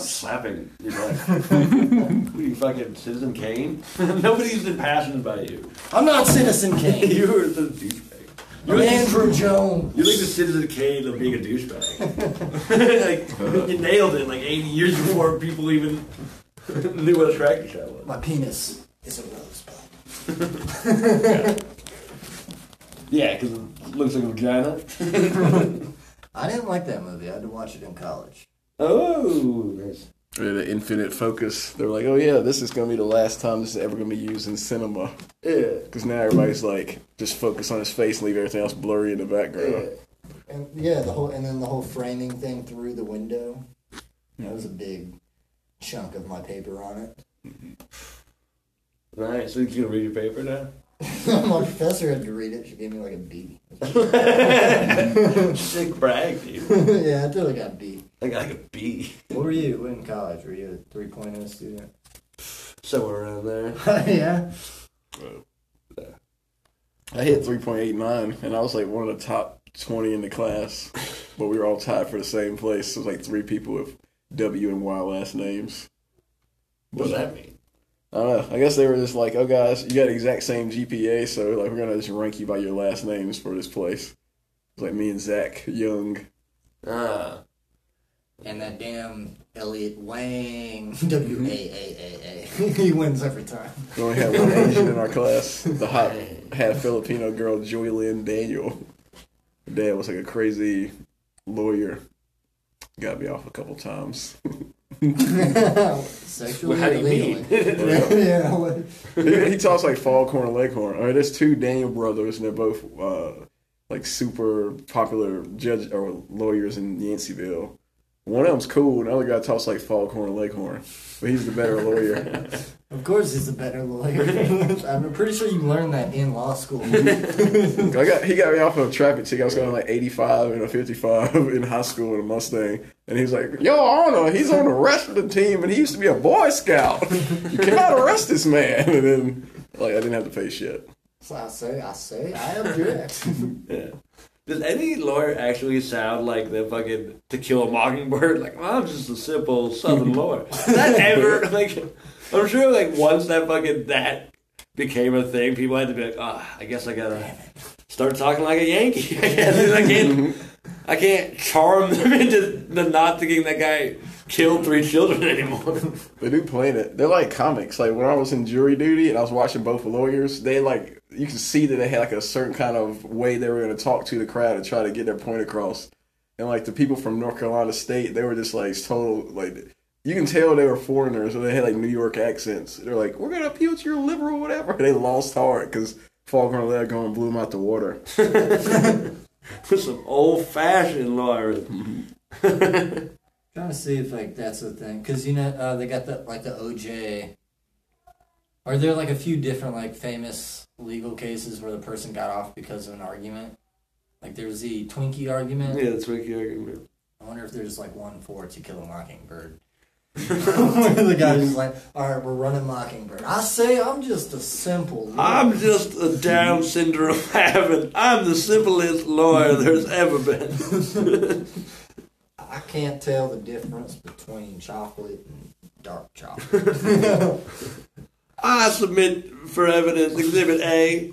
slapping. You're like, you fucking Citizen Kane? Nobody's impassioned by you. I'm not Citizen Kane. you were the douchebag. You're like, Andrew Jones. you're like the Citizen Kane of being a douchebag. like, you nailed it like 80 years before people even knew what a tractor shot was. My penis is a rosebud. Yeah, because it looks like a vagina. I didn't like that movie. I had to watch it in college. Oh, nice. Yeah, the infinite focus. They're like, oh yeah, this is gonna be the last time this is ever gonna be used in cinema. Yeah. Because now everybody's like, just focus on his face and leave everything else blurry in the background. And yeah, the whole and then the whole framing thing through the window. That was a big chunk of my paper on it. Mm-hmm. Nice. So you can read your paper now? my professor had to read it. She gave me like a B. Sick brag, dude. yeah, I totally got a B. I got like a B. What were you in college? Were you a 3.0 student? Somewhere around there. yeah. I hit 3.89, and I was like one of the top 20 in the class, but we were all tied for the same place. It was like three people with W and Y last names. What does that mean? I don't know. I guess they were just like, oh, guys, you got the exact same GPA, so like we're gonna just rank you by your last names for this place. It's like me and Zach Young. Ah. And that damn Elliot Wang. W A A A A. He wins every time. We only had one Asian in our class. The hot had Filipino girl, Joy Lynn Daniel. Her dad was like a crazy lawyer. Got me off a couple times. Sexually Well, how do you mean? yeah. what- he, he talks like Foghorn Leghorn. I mean, there's two Daniel brothers, and they're both uh, like super popular judge or lawyers in Yanceyville. One of them's cool, and the other guy talks like Foghorn Leghorn, but he's the better lawyer. Of course, he's a better lawyer. I'm pretty sure you learned that in law school. I got he got me off of a traffic ticket. I was going like 85 and a 55 in high school in a Mustang, and he's like, "Yo, Honor, he's on the wrestling team, and he used to be a Boy Scout. You cannot arrest this man." And then like I didn't have to pay shit. So I say, I say, I object. Yeah. Does any lawyer actually sound like the fucking To Kill a Mockingbird? Like, well, I'm just a simple Southern lawyer. Is that ever like? I'm sure like once that fucking that became a thing, people had to be like, ah, I guess I gotta start talking like a Yankee. I guess I can't. I can't charm them into the not thinking that guy killed three children anymore. They do plan it. They're like comics. Like when I was in jury duty and I was watching both lawyers, they like you can see that they had like a certain kind of way they were going to talk to the crowd and try to get their point across. And like the people from North Carolina State, they were just like total like you can tell they were foreigners or they had like New York accents. They're like, "We're going to appeal to your liberal, whatever." They lost heart because Foghorn Leghorn blew them out the water. Some old fashioned lawyers. Trying to see if like that's the thing, because you know uh, they got the like the OJ. Are there like a few different like famous legal cases where the person got off because of an argument? Like there's the Twinkie argument. Yeah, the Twinkie argument. I wonder if there's like one for To Kill a Mockingbird. The guy's just like, all right, we're running Mockingbird. I say I'm just a simple. lawyer." I'm just a Down syndrome having. I'm the simplest lawyer there's ever been. I can't tell the difference between chocolate and dark chocolate. I submit for evidence Exhibit A,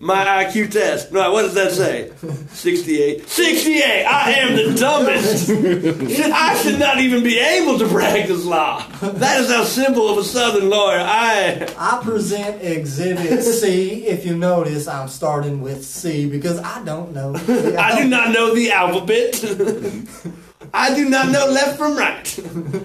my IQ test. No, what does that say? 68. 68! I am the dumbest! I should not even be able to practice law. That is how simple of a Southern lawyer I I present Exhibit C. If you notice, I'm starting with C because I don't know. I do not know the alphabet. I do not know left from right.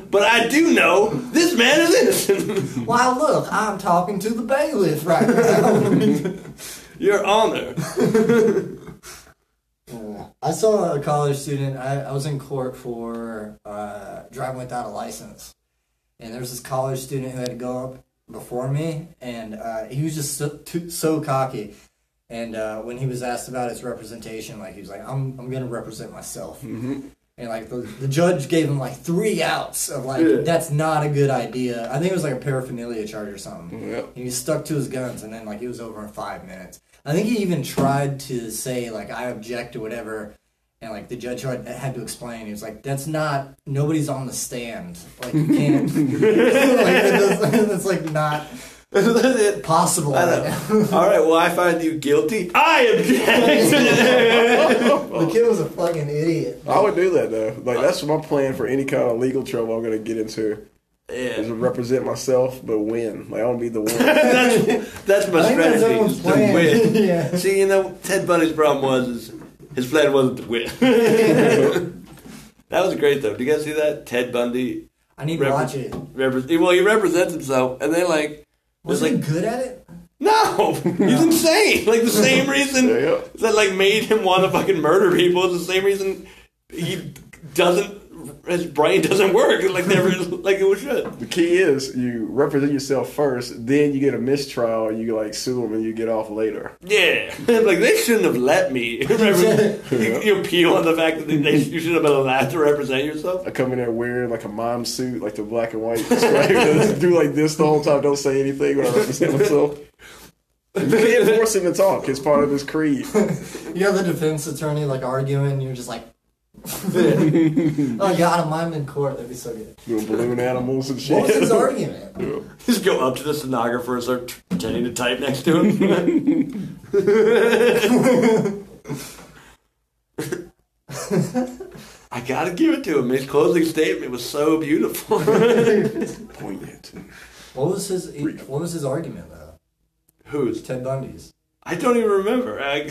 But I do know this man is innocent. Why, look, I'm talking to the bailiff right now. Your Honor. I saw a college student. I, I was in court for uh, driving without a license, and there was this college student who had to go up before me, and uh, he was just so, too, so cocky. And uh, when he was asked about his representation, like he was like, "I'm I'm gonna represent myself." And like the, the judge gave him like three outs of like Yeah. that's not a good idea. I think it was like a paraphernalia charge or something. Yep. He stuck to his guns, and then like it was over in five minutes. I think he even tried to say like I object or whatever, And like the judge had, had to explain, he was like, "That's not nobody's on the stand. Like you can't. like, it's like not possible." Right All right, well, I find you guilty. I object. The kid was a fucking idiot. I would do that though. Like that's my plan for any kind of legal trouble I'm gonna get into. Yeah. Is to represent myself but win. Like I want to be the one. that's, that's my I think that's strategy. To win. yeah. See, you know, Ted Bundy's problem was is his plan wasn't to win. that was great though. Did you guys see that? Ted Bundy, I need to Repre- watch it. repre- well, he represents himself, and they like Was was he like, good at it? No, he's insane. Like the same reason Yeah, yeah. that like made him want to fucking murder people is the same reason he doesn't. His brain doesn't work like never like it should. The key is you represent yourself first, then you get a mistrial, and you like sue them, and you get off later. Yeah, like they shouldn't have let me. Remember, you, you appeal on the fact that they, they, you should have been allowed to represent yourself. I come in there wearing like a mom suit, like the black and white stripe, do like this the whole time, don't say anything when I represent myself. You can't force him to talk. It's part of his creed. You have the defense attorney like arguing, and you're just like, "Oh God, I'm I'm in court." That'd be so good. Doing balloon animals and shit. What was his argument? Just go up to the stenographer and start pretending to type next to him. I gotta give it to him. His closing statement was so beautiful. Poignant. What was his What was his argument though? Who's? Ted Bundy's. I don't even remember. I,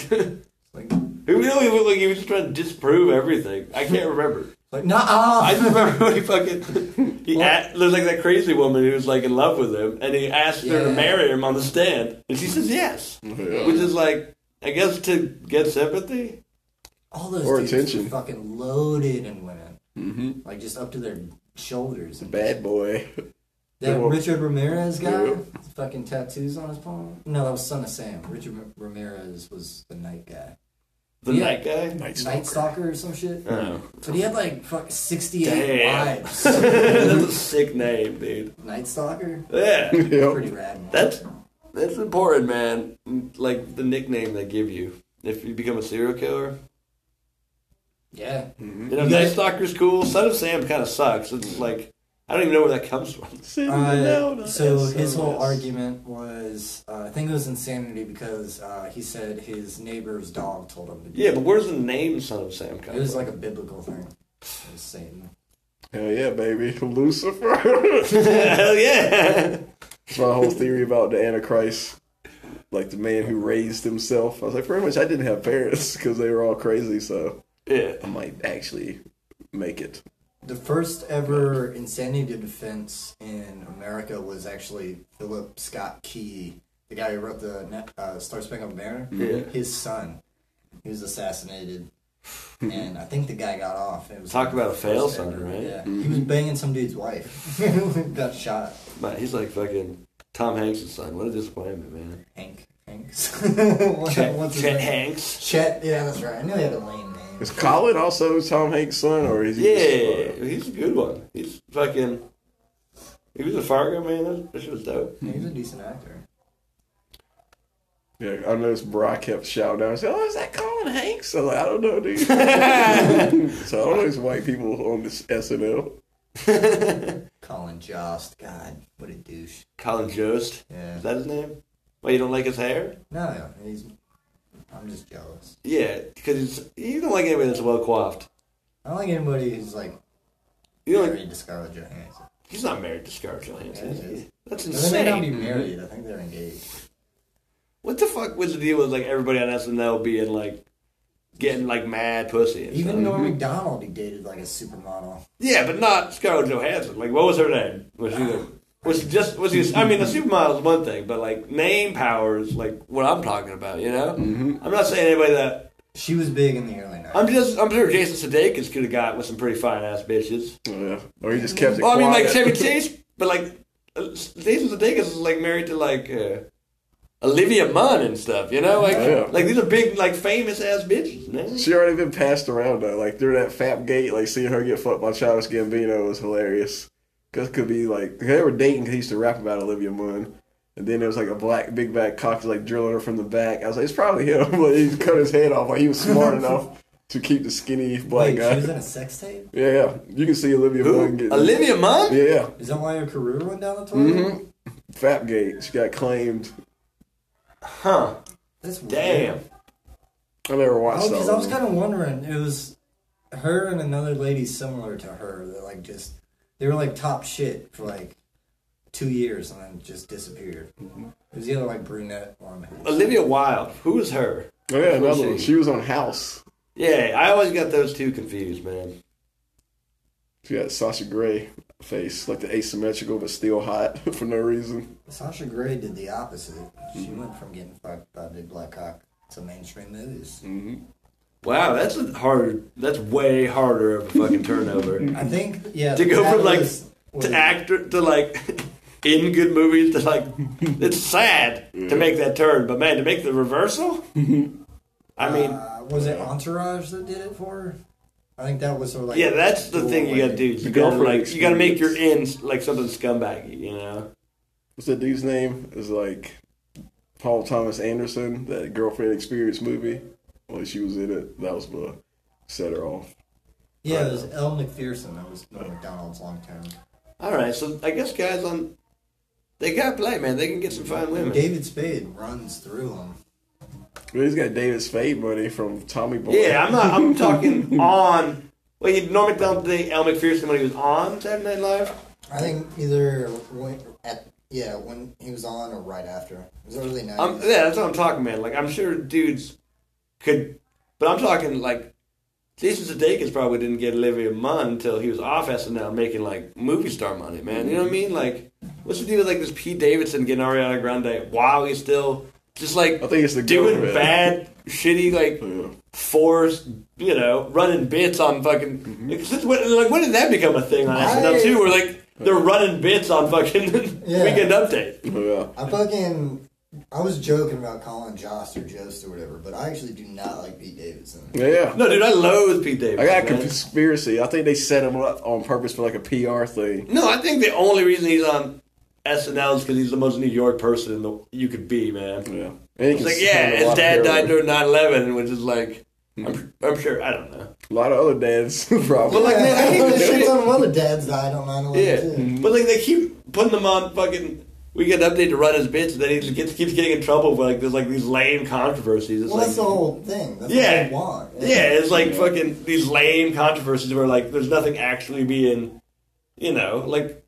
Like, it really looked like he was just trying to disprove everything. I can't remember. like nah. I just remember when he fucking he What? a there's like that crazy woman who was like in love with him, and he asked her to Yeah. marry him on the stand, and she says yes, Yeah. which is like I guess to get sympathy. All those Or dudes attention. were fucking loaded in women, hmm like just up to their shoulders. And Bad boy. That Well- Richard Ramirez guy, Yeah. fucking tattoos on his palm. No, that was Son of Sam. Richard Ra- Ramirez was the night guy, The Yeah. night guy. Night Stalker. Night Stalker or some shit. Oh. But he had like fuck sixty-eight Damn. wives. That's a sick name, dude. Night Stalker, Yeah, Yep. pretty rad. That's that's important, man. Like the nickname they give you if you become a serial killer. yeah, Mhm. You know, You Night guys- Stalker's cool. Son of Sam kind of sucks. It's like I don't even know where that comes from. Uh, so his whole argument was, uh, I think it was insanity because uh, he said his neighbor's dog told him to. do Yeah, it. but where's the name Son of Sam come it was from? like a biblical thing. It was Satan. Hell yeah, baby. Lucifer. Hell yeah! That's my whole theory about the Antichrist. Like the man who raised himself. I was like, pretty much I didn't have parents because they were all crazy, so Yeah. I might actually make it. The first ever insanity defense in America was actually Philip Scott Key, the guy who wrote the uh, Star Spangled Banner. Yeah. His son, he was assassinated, and I think the guy got off. It was Talk about a fail son, right? Yeah, he was banging some dude's wife. got shot. Man, he's like fucking Tom Hanks' son. What a disappointment, man. Hank. Hanks. What- Chet, Chet? Hanks. Chet. Yeah, that's right. I knew he had a lame name. Is Colin also Tom Hanks' son, or is he? Yeah, Just, he's a good one. He's fucking. He was a Fargo man. That, that shit was dope. He's a decent actor. yeah, I noticed Brock kept shouting out. I said, "Oh, is that Colin Hanks?" I'm like, "I don't know, dude." so I don't know these white people on this SNL. Colin Jost. God, what a douche. Colin Jost. Yeah. Is that his name? Why you don't like his hair? No, no, he's. I'm just jealous. Yeah, because you don't like anybody that's well coiffed. I don't like anybody who's like You don't. Like, married to Scarlett Johansson. he's not married to Scarlett Johansson. Yeah, he. That's No, They may not be married. I think they're engaged. What the fuck was the deal with like everybody on SNL being like getting like mad pussy? And Even stuff? Norm Macdonald, he dated like a supermodel. Yeah, but not Scarlett Johansson. Like, what was her name? Was she the, was just was she? I mean, a supermodel is one thing, but like name power is like what I'm talking about. You know, Mm-hmm. I'm not saying anybody that. She was big in the early 90s. I'm just I'm sure Jason Sudeikis could have got with some pretty fine ass bitches. Yeah, or he just kept it Well, I mean, like quiet. Chevy Chase, but like Jason Sudeikis is like married to like uh, Olivia Munn and stuff. You know, like Oh, yeah. like these are big like famous ass bitches. Man. She already been passed around though. Like through that fap gate, like seeing her get fucked by Childish Gambino was hilarious. Cause it could be like they were dating. 'cause he used to rap about Olivia Munn, and then there was like a black big back cock like drilling her from the back. I was like, it's probably him, but he cut his head off. Like he was smart enough to keep the skinny black Wait, guy. she was in a sex tape? yeah, yeah. You can see Olivia Who? Munn getting Olivia Munn? Yeah, yeah. Is that why her career went down the toilet? Mm-hmm. Fapgate. She got claimed. Huh. That's weird. Damn. I never watched Oh, that. because I was kind of wondering. It was her and another lady similar to her that like just they were like top shit for like two years and then just disappeared. It was the other like brunette one. who was- Olivia Wilde. Who is her? Oh yeah, Who was another one. she? She was on House. Yeah, I always got those two confused, man. She had Sasha Grey face, like the asymmetrical but still hot for no reason. Sasha Grey did the opposite. She went from getting fucked by Big Black Cock to mainstream movies. hmm Wow, that's a hard. That's way harder of a fucking turnover I think yeah. To go from, like, was- was- to actor to like in good movies to like. It's sad to make that turn, but man, to make the reversal. I mean, uh, was it Entourage that did it for her? I think that was sort of like yeah, that's the thing you gotta do. You The gotta girlfriend like, you gotta make your ends like something scumbaggy, you know. What's that dude's name? Is like Paul Thomas Anderson, that girlfriend experience movie. Well, she was in it. That was what set her off. Yeah, it was Elle McPherson. That was Norm Macdonald's long term. All right, so I guess guys on they got play, man. They can get some fine women. David Spade runs through them. But he's got David Spade money from Tommy Boy. Yeah, I'm not. I'm talking on. Well, you Norm Macdonald did Elle McPherson when he was on Saturday Night Live. I think either when, at yeah when he was on or right after. It was early nineties. Um, yeah, that's what I'm talking, man. Like I'm sure dudes could, but I'm talking like Jason Sudeikis probably didn't get Olivia Munn until he was off SNL making like movie star money, man. You know what I mean? Like, what's the deal with like this Pete Davidson getting Ariana Grande while he's still just like I think it's the doing girlfriend. bad, shitty like Yeah. forced, you know, running bits on fucking. Like, since when, like, when did that become a thing on I- SNL too? Where like they're running bits on fucking Yeah. Weekend Update. Oh, yeah. I fucking I was joking about Colin Jost or Jost or whatever, but I actually do not like Pete Davidson. Yeah, yeah. No, dude, I loathe Pete Davidson. I got a man. conspiracy. I think they set him up on purpose for like a PR thing. No, I think the only reason he's on SNL is because he's the most New York person in the, you could be, man. Yeah. And It's like, yeah, his dad died during 9-11, which is like, I'm, hmm. I'm sure, I don't know. A lot of other dads probably. But like, man, I hate this Shit shit. ton of other dads died on 9 Yeah, too. but like they keep putting him on fucking Weekend Update to run his bits, and then he just gets, keeps getting in trouble for like there's like these lame controversies. It's Well, like, that's the whole thing. That's Yeah. what they want. Yeah, it's like fucking these lame controversies where like there's nothing actually being, you know, like,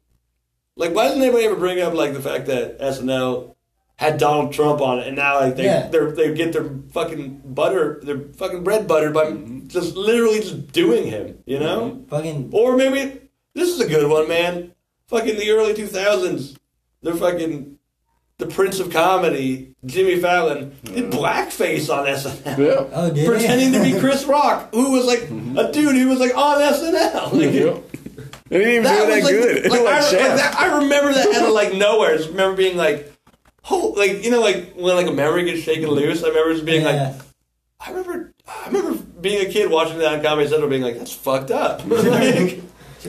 like why doesn't anybody ever bring up like the fact that SNL had Donald Trump on it and now like they Yeah. they they get their fucking butter their fucking bread buttered by mm-hmm. just literally just doing him, you know? Mm-hmm. Fucking Or maybe this is a good one, man. Fucking the early two thousands, they're fucking. The Prince of Comedy, Jimmy Fallon, did blackface on SNL yeah. oh, did he? pretending to be Chris Rock, who was like mm-hmm. a dude who was like on SNL. Like, yeah. They didn't even do that was like, good. Like, Like, I, like that, I remember that out of like nowhere. I just remember being like, oh, like you know, like when like a memory gets shaken loose. I remember just being Yeah. like, I remember, I remember being a kid watching that on Comedy Central, being like, that's fucked up. like,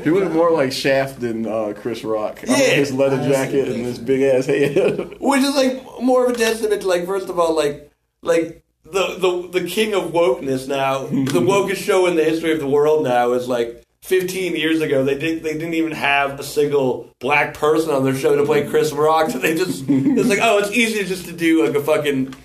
He looked more like Shaft than uh, Chris Rock. I mean, Yeah. his leather jacket and his big ass head. which is like more of a testament to like first of all like like the the the king of wokeness now the wokest show in the history of the world now is like 15 years ago they did they didn't even have a single black person on their show to play Chris Rock so they just it's like oh it's easier just to do like a fucking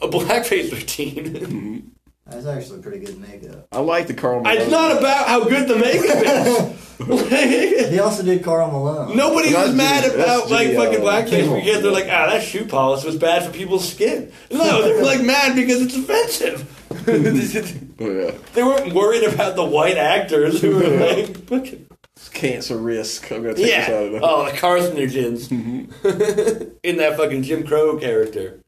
a blackface routine That's actually pretty good makeup. I like the Karl. Malone. it's not about how good the makeup is He also did Karl Malone. Nobody That's was mad Jimmy- about that's like Jimmy, fucking uh, blackface Kimmel. because they're like, ah, that shoe polish was bad for people's skin. No, they were like mad because it's offensive. Oh, yeah. they weren't worried about the white actors who were like, fucking, It's cancer risk. I'm gonna take this out yeah, of there. oh, the carcinogens in that fucking Jim Crow character.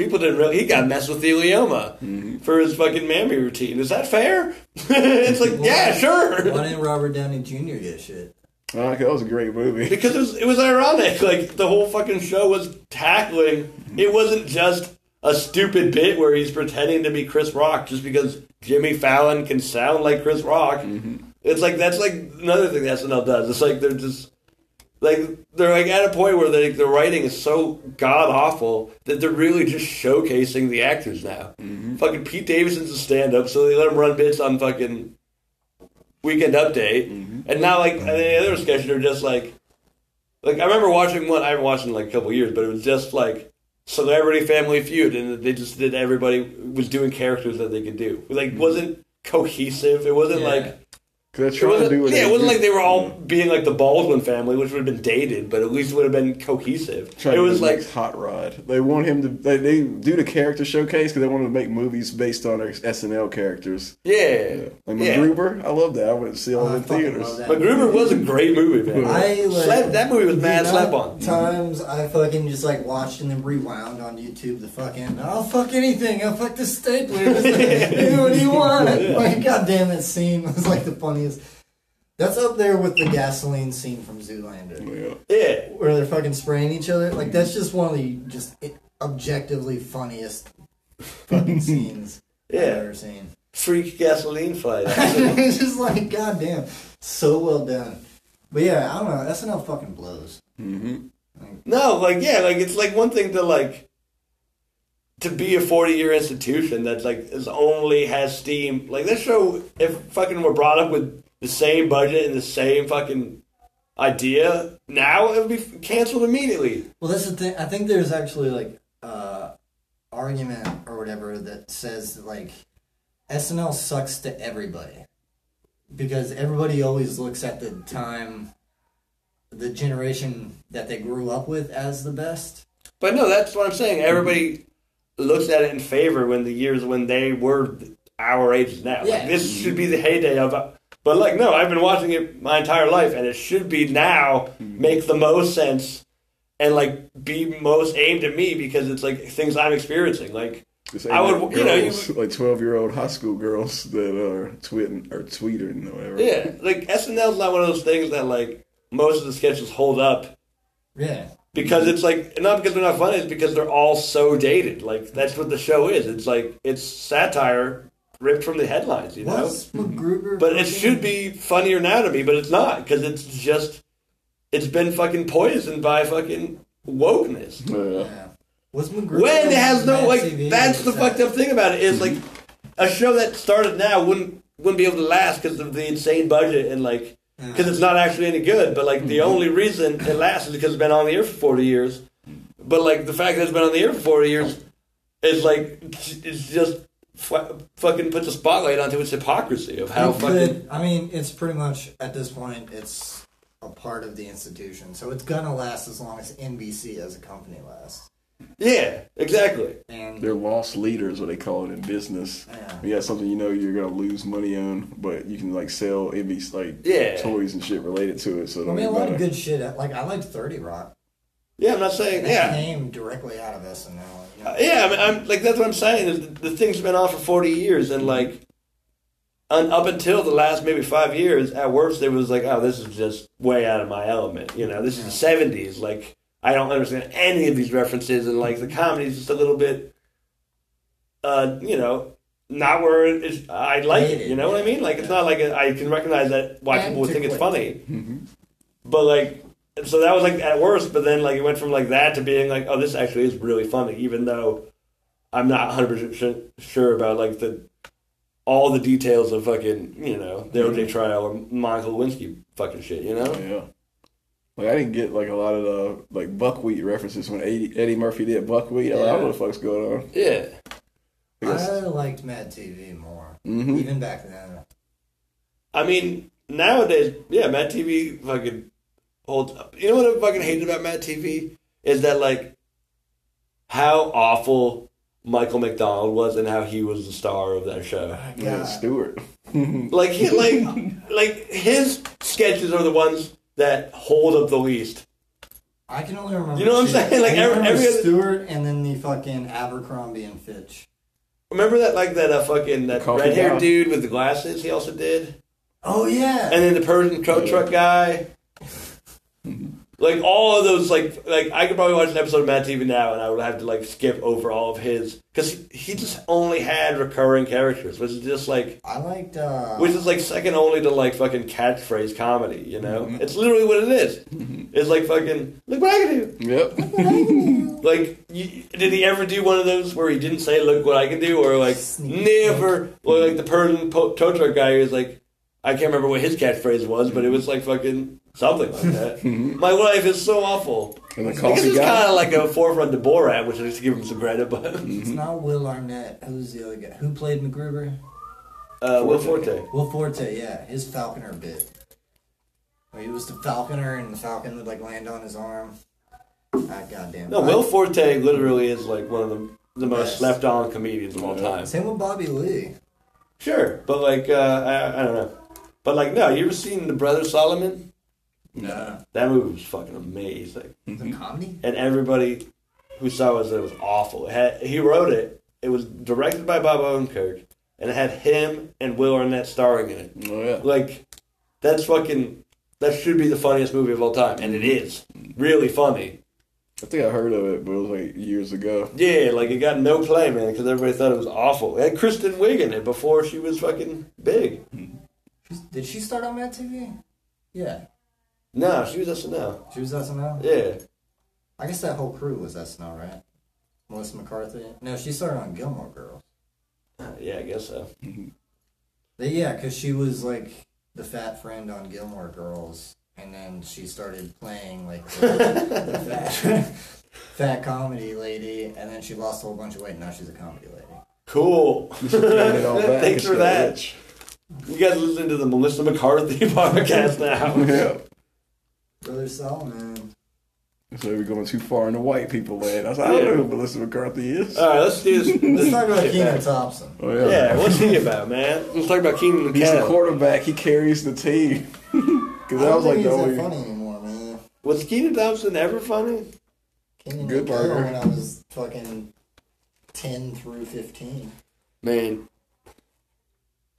People didn't really. He got mesothelioma mm-hmm. for his fucking mammy routine. Is that fair? it's like, yeah, sure. Why didn't Robert Downey Jr. get shit? Oh, that was a great movie. Because it was, it was ironic. Like the whole fucking show was tackling. Mm-hmm. It wasn't just a stupid bit where he's pretending to be Chris Rock just because Jimmy Fallon can sound like Chris Rock. Mm-hmm. It's like that's like another thing that SNL does. It's like they're just like they're like at a point where they, the writing is so god awful that they're really just showcasing the actors now mm-hmm. fucking Pete Davidson's a stand up, so they let him run bits on fucking Weekend Update. Mm-hmm. And now, like, the other sketches are just like, like, I remember watching one, I haven't watched in like a couple years, but it was just like Celebrity Family Feud, and they just did, everybody was doing characters that they could do. It, like, wasn't cohesive. It wasn't Yeah. like, they're it trying to wasn't, do what yeah, it wasn't do. like they were all being like the Baldwin family, which would have been dated, but at least it would have been cohesive. Trying it was like, hot rod. They want him to. They, they do the character showcase because they want to make movies based on their SNL characters. yeah, Like yeah. MacGruber, I love that. I went to see all Oh, I in theaters. love that. MacGruber was a great movie, man. I like, Slept- that movie was the mad amount slept on. Times I fucking just like watched and then rewound on YouTube the fucking I'll fuck anything. I'll fuck the stapler. Hey, what do you want? Like goddamn that scene was like the funniest. That's up there with the gasoline scene from Zoolander, Yeah. Yeah, where they're fucking spraying each other. Like that's just one of the just objectively funniest fucking scenes I've ever seen. freak gasoline fight. it's just like goddamn, so well done. But yeah, I don't know. SNL fucking blows. Mm-hmm. no, like yeah, like it's like one thing to like to be a forty year institution that like is only has steam. Like this show, if fucking were brought up with the same budget and the same fucking idea, now it would be canceled immediately. Well, that's the thing. I think there's actually like uh argument or whatever that says that, like SNL sucks to everybody because everybody always looks at the time, the generation that they grew up with as the best. But no, that's what I'm saying. Everybody looks at it in favor when the years when they were our ages now. Like, this should be the heyday of. But like, no, I've been watching it my entire life, and it should be now mm-hmm. make the most sense and like be most aimed at me because it's like things I'm experiencing. Like, I would- you know, you girls, like twelve year old high school girls that are tweeting or tweeting or whatever. yeah, like SNL's not one of those things that like most of the sketches hold up Yeah. Because mm-hmm. it's like not because they're not funny, it's because they're all so dated. Like that's what the show is. It's like it's satire ripped from the headlines, you know. Was MacGruber? But it should be funnier now to me, but it's not because it's just it's been fucking poisoned by fucking wokeness. Yeah. Yeah. Was MacGruber? When it has no like TV? that's the that- fucked up thing about it is like mm-hmm. a show that started now wouldn't wouldn't be able to last because of the insane budget and like because it's not actually any good. But like the only mm-hmm. reason it lasts is because it's been on the air for forty years. But like the fact that it's been on the air for forty years is like it's just fu- fucking puts a spotlight onto its hypocrisy of how It fucking could- I mean, it's pretty much at this point, it's a part of the institution, so it's gonna last as long as NBC as a company lasts. Yeah exactly. And They're loss leaders, what they call it in business. yeah, You got something you know you're gonna lose money on, but you can like sell NBC like Yeah. toys and shit related to it. So it I don't mean, a even lot of good shit. Like I liked Thirty Rock. Yeah, I'm not saying That yeah. came directly out of SNL. You know? Uh, yeah, I mean, I'm like that's what I'm saying. Is the, the thing's been on for 40 years, and like, un, up until the last maybe five years, at worst, it was like, oh, this is just way out of my element. You know, this is the 70s. Like, I don't understand any of these references, and like the comedy's just a little bit, uh, you know, not where it's, I like it. You know what I mean? Like, it's not like I can recognize that why people would think it's funny, Mhm. but like. So that was like at worst, but then like it went from like that to being like, oh, this actually is really funny, even though I'm not 100 percent sure about like the all the details of fucking you know the OJ trial or Monica Lewinsky fucking shit. You know? Yeah. Like I didn't get like a lot of the like buckwheat references when Eddie, Eddie Murphy did buckwheat. I like, I don't know what the fuck's going on. Yeah. I guess- I liked Mad TV more, Mhm. even back then. I mean nowadays, yeah, Mad TV fucking holds up. You know what I fucking hated about Mad TV is that like how awful Michael McDonald was and how he was the star of that show. Yeah, Stewart. Like he, like like his sketches are the ones that hold up the least. I can only remember. You know what I'm two. saying? Like, I every- every other- Stewart and then the fucking Abercrombie and Fitch. Remember that like that uh, fucking that red haired dude with the glasses he also did? Oh yeah. And then the Persian tow Yeah. truck guy. Like all of those, like like I could probably watch an episode of Mad TV now, and I would have to like skip over all of his because he, he just only had recurring characters, which is just like I liked. Uh, which is like second only to like fucking catchphrase comedy. You know, Mhm. it's literally what it is. It's like fucking look what I can do. Yep. Like, you, did he ever do one of those where he didn't say "Look what I can do" or like Sneak never? Or like the Persian po- tow truck guy who's like, I can't remember what his catchphrase was, but it was like fucking something like that. My life is so awful. And the I guess coffee it's kind of like a forefront to Borat, which I just give him some credit, but It's not Will Arnett. Who's the other guy? Who played MacGruber? uh, Will Forte. Forte. Will Forte. Yeah, his Falconer bit. Where he was the Falconer, and the Falcon would like land on his arm. Ah, goddamn. No, Will Forte literally is like one of the the most Yes. slept on comedians of all time. Same with Bobby Lee. Sure, but like uh, I, I don't know, but like no, you ever seen the Brother Solomon? No. That movie was fucking amazing. Mm-hmm. The comedy? and everybody who saw it said it was awful. It had, he wrote it. It was directed by Bob Odenkirk, and it had him and Will Arnett starring in it. Oh yeah. Like, that's fucking. That should be the funniest movie of all time, and it is really funny. I think I heard of it, but it was like years ago. Yeah, like it got no play, man, because everybody thought it was awful. It had Kristen Wiig in it before she was fucking big. Did she start on Mad TV? Yeah. No, she was SNL. She was SNL? Yeah, I guess that whole crew was SNL, right? Melissa McCarthy? No, she started on Gilmore Girls. Uh, yeah, I guess so. They, yeah, because she was like the fat friend on Gilmore Girls, and then she started playing like the, the fat, fat comedy lady, and then she lost a whole bunch of weight, and now she's a comedy lady. Cool. Gained it all back Thanks for that. rich. You guys listen to the Melissa McCarthy podcast now. Yeah. Brother Solomon. So we're going too far in the white people land. I was like, I don't know who Melissa McCarthy is. All right, let's do this. Let's talk about Kenan Thompson. Oh yeah. Yeah, what's he about, man? Let's talk about Kenan and He's the quarterback. He carries the team. Because I that was like think the he's only. that funny anymore, man. Was Kenan Thompson ever funny? Kenan Good Good burger. when I was fucking 10 through 15. Man.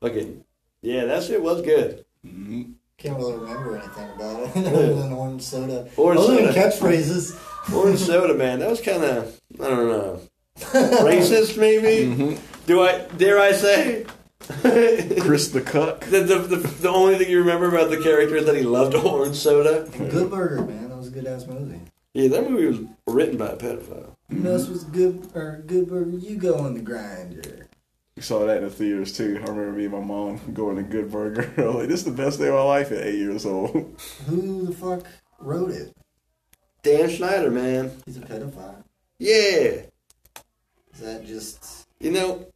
Fucking. Yeah, that shit was good. Mhm. Can't really remember anything about it other than orange soda. Orange other than soda. catchphrases. Orange soda, man. That was kind of, I don't know, racist maybe. Mhm. Do I dare I say? Chris the Cook. the, the, the only thing you remember about the character is that he loved orange soda. Good Burger, man. That was a good ass movie. Yeah, that movie was written by a pedophile. You know, this was good or Good Burger. You go on the grinder. We saw that in the theaters too. I remember me and my mom going to Good Burger. I was like, this is the best day of my life at eight years old. Who the fuck wrote it? Dan Schneider, man. He's a pedophile. Yeah. Is that just? You know,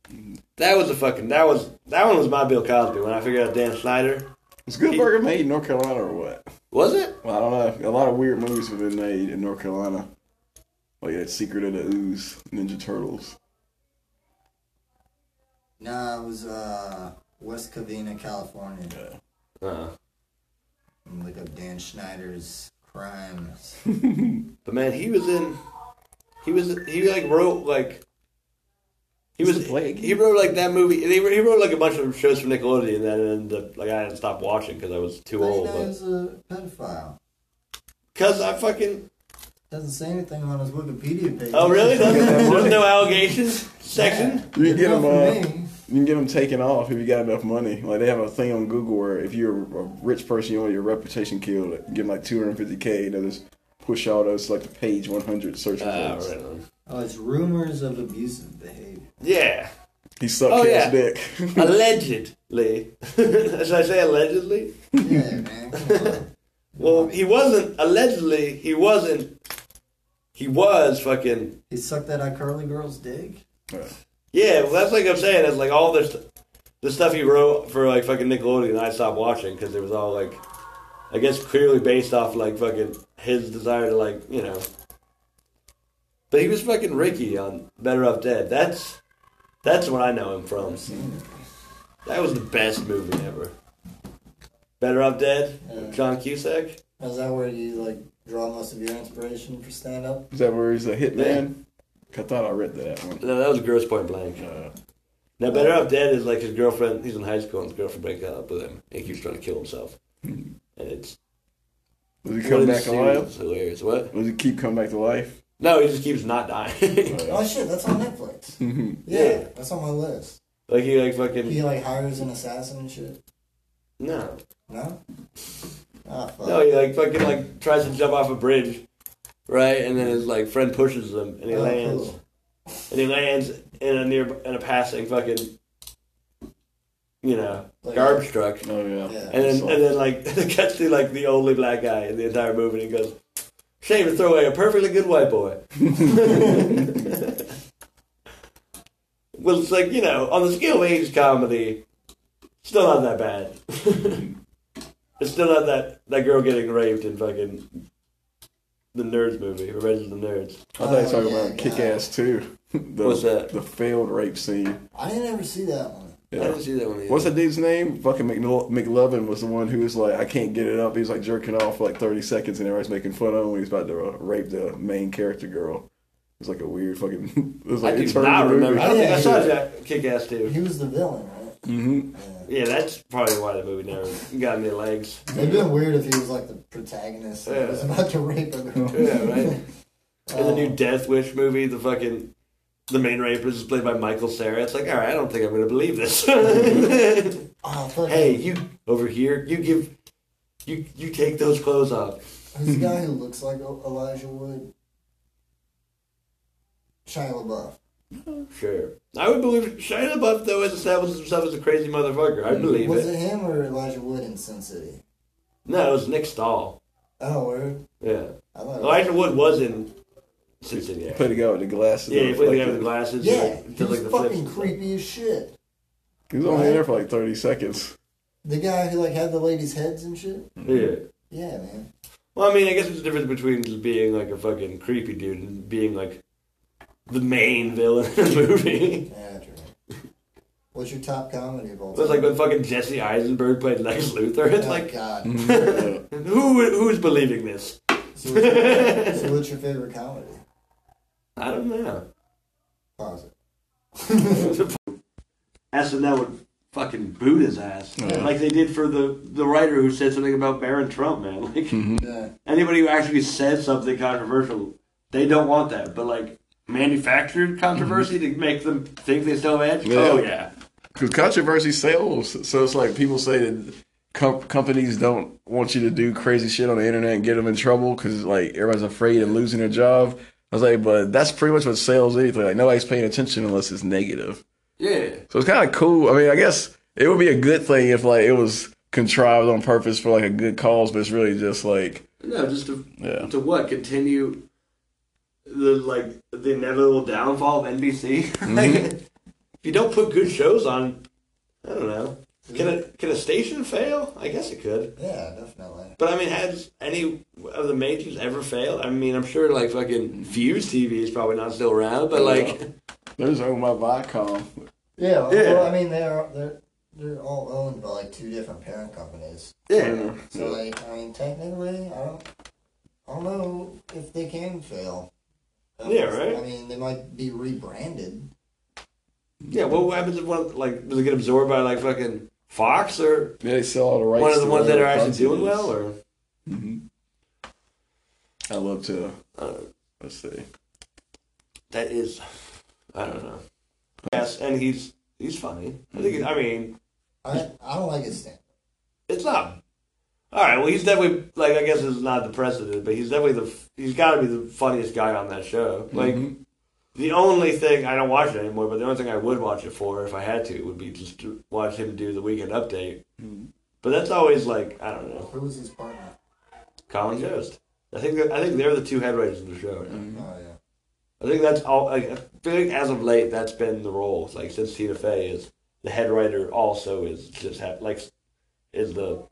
that was a fucking that was that one was my Bill Cosby when I figured out Dan Schneider. Was Good Burger made in North Carolina or what? Was it? Well, I don't know. A lot of weird movies have been made in North Carolina. Like that Secret of the Ooze, Ninja Turtles. Nah, it was uh, West Covina, California. Uh, And Look up Dan Schneider's crimes. but man, he was in. He was he like wrote like. He Is was it Plague? he wrote like that movie. He wrote, he wrote like a bunch of shows for Nickelodeon, and then ended up, like I had to stop watching because I was too How do you old. know But he's a pedophile? because I fucking Doesn't say anything on his Wikipedia page. oh really? There's no allegations section. You get Not them. for Uh, me. You can get them taken off if you got enough money. Like they have a thing on Google where if you're a rich person, you want your reputation killed, you give them like 250k. And they just push all those like the page 100 search Ah, results. right. Oh, it's rumors of abusive behavior. Yeah, He sucked Oh, his yeah. dick. allegedly. Should I say allegedly? Yeah, man. Well, he wasn't allegedly. He wasn't. He was fucking. He sucked that iCarly girl's dick. Yeah, well, that's like I'm saying. It's like all this, the stuff he wrote for like fucking Nickelodeon. And I stopped watching because it was all like, I guess clearly based off like fucking his desire to like you know. But he was fucking Ricky on Better Off Dead. That's that's what I know him from. That was the best movie ever. Better Off Dead, Yeah. John Cusack. Is that where you like draw most of your inspiration for stand up? Is that where he's a hitman? I thought I read that one. No, that was Grosse Pointe Blank. Uh, Now, Better Off Dead is like his girlfriend. He's in high school, and his girlfriend breaks up with him. And he keeps trying to kill himself, and it's Does he come back to Series life? is hilarious. What? Does he keep coming back to life? No, he just keeps not dying. Oh shit, that's on Netflix. Mhm. Yeah, Yeah. that's on my list. like he like fucking He like hires an assassin and shit. no, No. Ah fuck. no. He like fucking like tries to jump off a bridge, right? And then his like friend pushes him, and he Oh, lands, cool. and he lands in a near in a passing fucking, you know, Like- garbage truck. Oh yeah. Yeah. And then, and then, like, it cuts to like the only black guy in the entire movie, and he goes, "Shame to throw away a perfectly good white boy." well, it's like you know, on the scale of age comedy, still not that bad. it's still not that that girl getting raped in fucking the Nerds movie, Revenge of the Nerds. I thought you were talking yeah, about Kick Ass 2. the, What's that? The failed rape scene. I didn't ever see that one. I didn't see that one. Either. What's that dude's name? Fucking McNo- McLovin was the one who was like, I can't get it up. He was like jerking off for like 30 seconds and everybody's making fun of him when he's about to uh, rape the main character girl. It was like a weird fucking. It was like I do it not the movie. remember. I don't think I saw that Kick Ass 2. He was the villain, right? Mm-hmm. Yeah. Yeah, that's probably why the movie never got any legs. It'd been weird if he was like the protagonist and Yeah. was about to rape a girl. Yeah, right. In the new Um, Death Wish movie, the fucking the main rapist is played by Michael Cera. It's like, all right, I don't think I'm gonna believe this. Oh, hey, you over here, you give, you you take those clothes off. Who's the guy who looks like Elijah Wood? Shia LaBeouf. Sure, I would believe Shia LaBeouf though has established himself as a crazy motherfucker. I hmm. believe Was it. it him or Elijah Wood in Sin City? No, it was Nick Stahl. Oh, word. Yeah, I thought it was- Elijah Wood was in Sin City. He actually. played the guy with the glasses. Yeah, he that played the guy with the glasses. Yeah, like, he was like, the fucking and creepy as shit. He was only there for like 30 seconds. The guy who like had the ladies' heads and shit. Yeah. Yeah, man. Well, I mean, I guess there's a difference between just being like a fucking creepy dude and being like the main villain in the movie. Yeah, true. What's your top comedy of all It was like when fucking Jesse Eisenberg played Lex Luthor. It's oh, like, God. Who who's believing this? So what's, your, so what's your favorite comedy? I don't know. Pause it. SNL would fucking boot his ass Yeah. like they did for the the writer who said something about Barron Trump. Man, like Yeah. anybody who actually says something controversial, they don't want that. But like manufactured mm-hmm. controversy to make them think they still have edge. Yeah. Oh yeah. Because controversy sells. So it's like people say that com- companies don't want you to do crazy shit on the internet and get them in trouble because like everybody's afraid of losing their job. I was like, but that's pretty much what sells anything. Like nobody's paying attention unless it's negative. Yeah. So it's kind of cool. I mean, I guess it would be a good thing if like it was contrived on purpose for like a good cause, but it's really just like No, just to yeah. to what continue the like the inevitable downfall of NBC. Mm-hmm. like, if you don't put good shows on, I don't know. Mm-hmm. Can a can a station fail? I guess it could. Yeah, definitely. But I mean, has any of the majors ever failed? I mean, I'm sure like fucking Fuse TV is probably not still around, but like, There's owned by Viacom. Yeah, well, Yeah. well, I mean they're they're they're all owned by like two different parent companies. yeah, So like, I mean, technically, I don't, I don't know if they can fail. Yeah, right. I mean, they might be rebranded. yeah. What happens if one like does it get absorbed by like fucking Fox or Yeah, they sell all the rights. one of the ones that are actually doing content well? is. Or Mhm. I love to. uh, Let's see. that is, I don't know. Yes, and he's he's funny. I think. I mean, I I don't like his stand. it's not. All right. Well, he's definitely like I guess it's not the precedent, but he's definitely the he's got to be the funniest guy on that show. Like Mhm. the only thing I don't watch it anymore, but the only thing I would watch it for if I had to would be just to watch him do the weekend update. Mhm. But that's always like I don't know. Who was his partner? Colin Jost. I think that, I think they're the two head writers of the show. now. Mhm. Oh yeah. I think that's all. Like, I feel like as of late, that's been the role. Like since Tina Fey is the head writer, also is just ha- like is the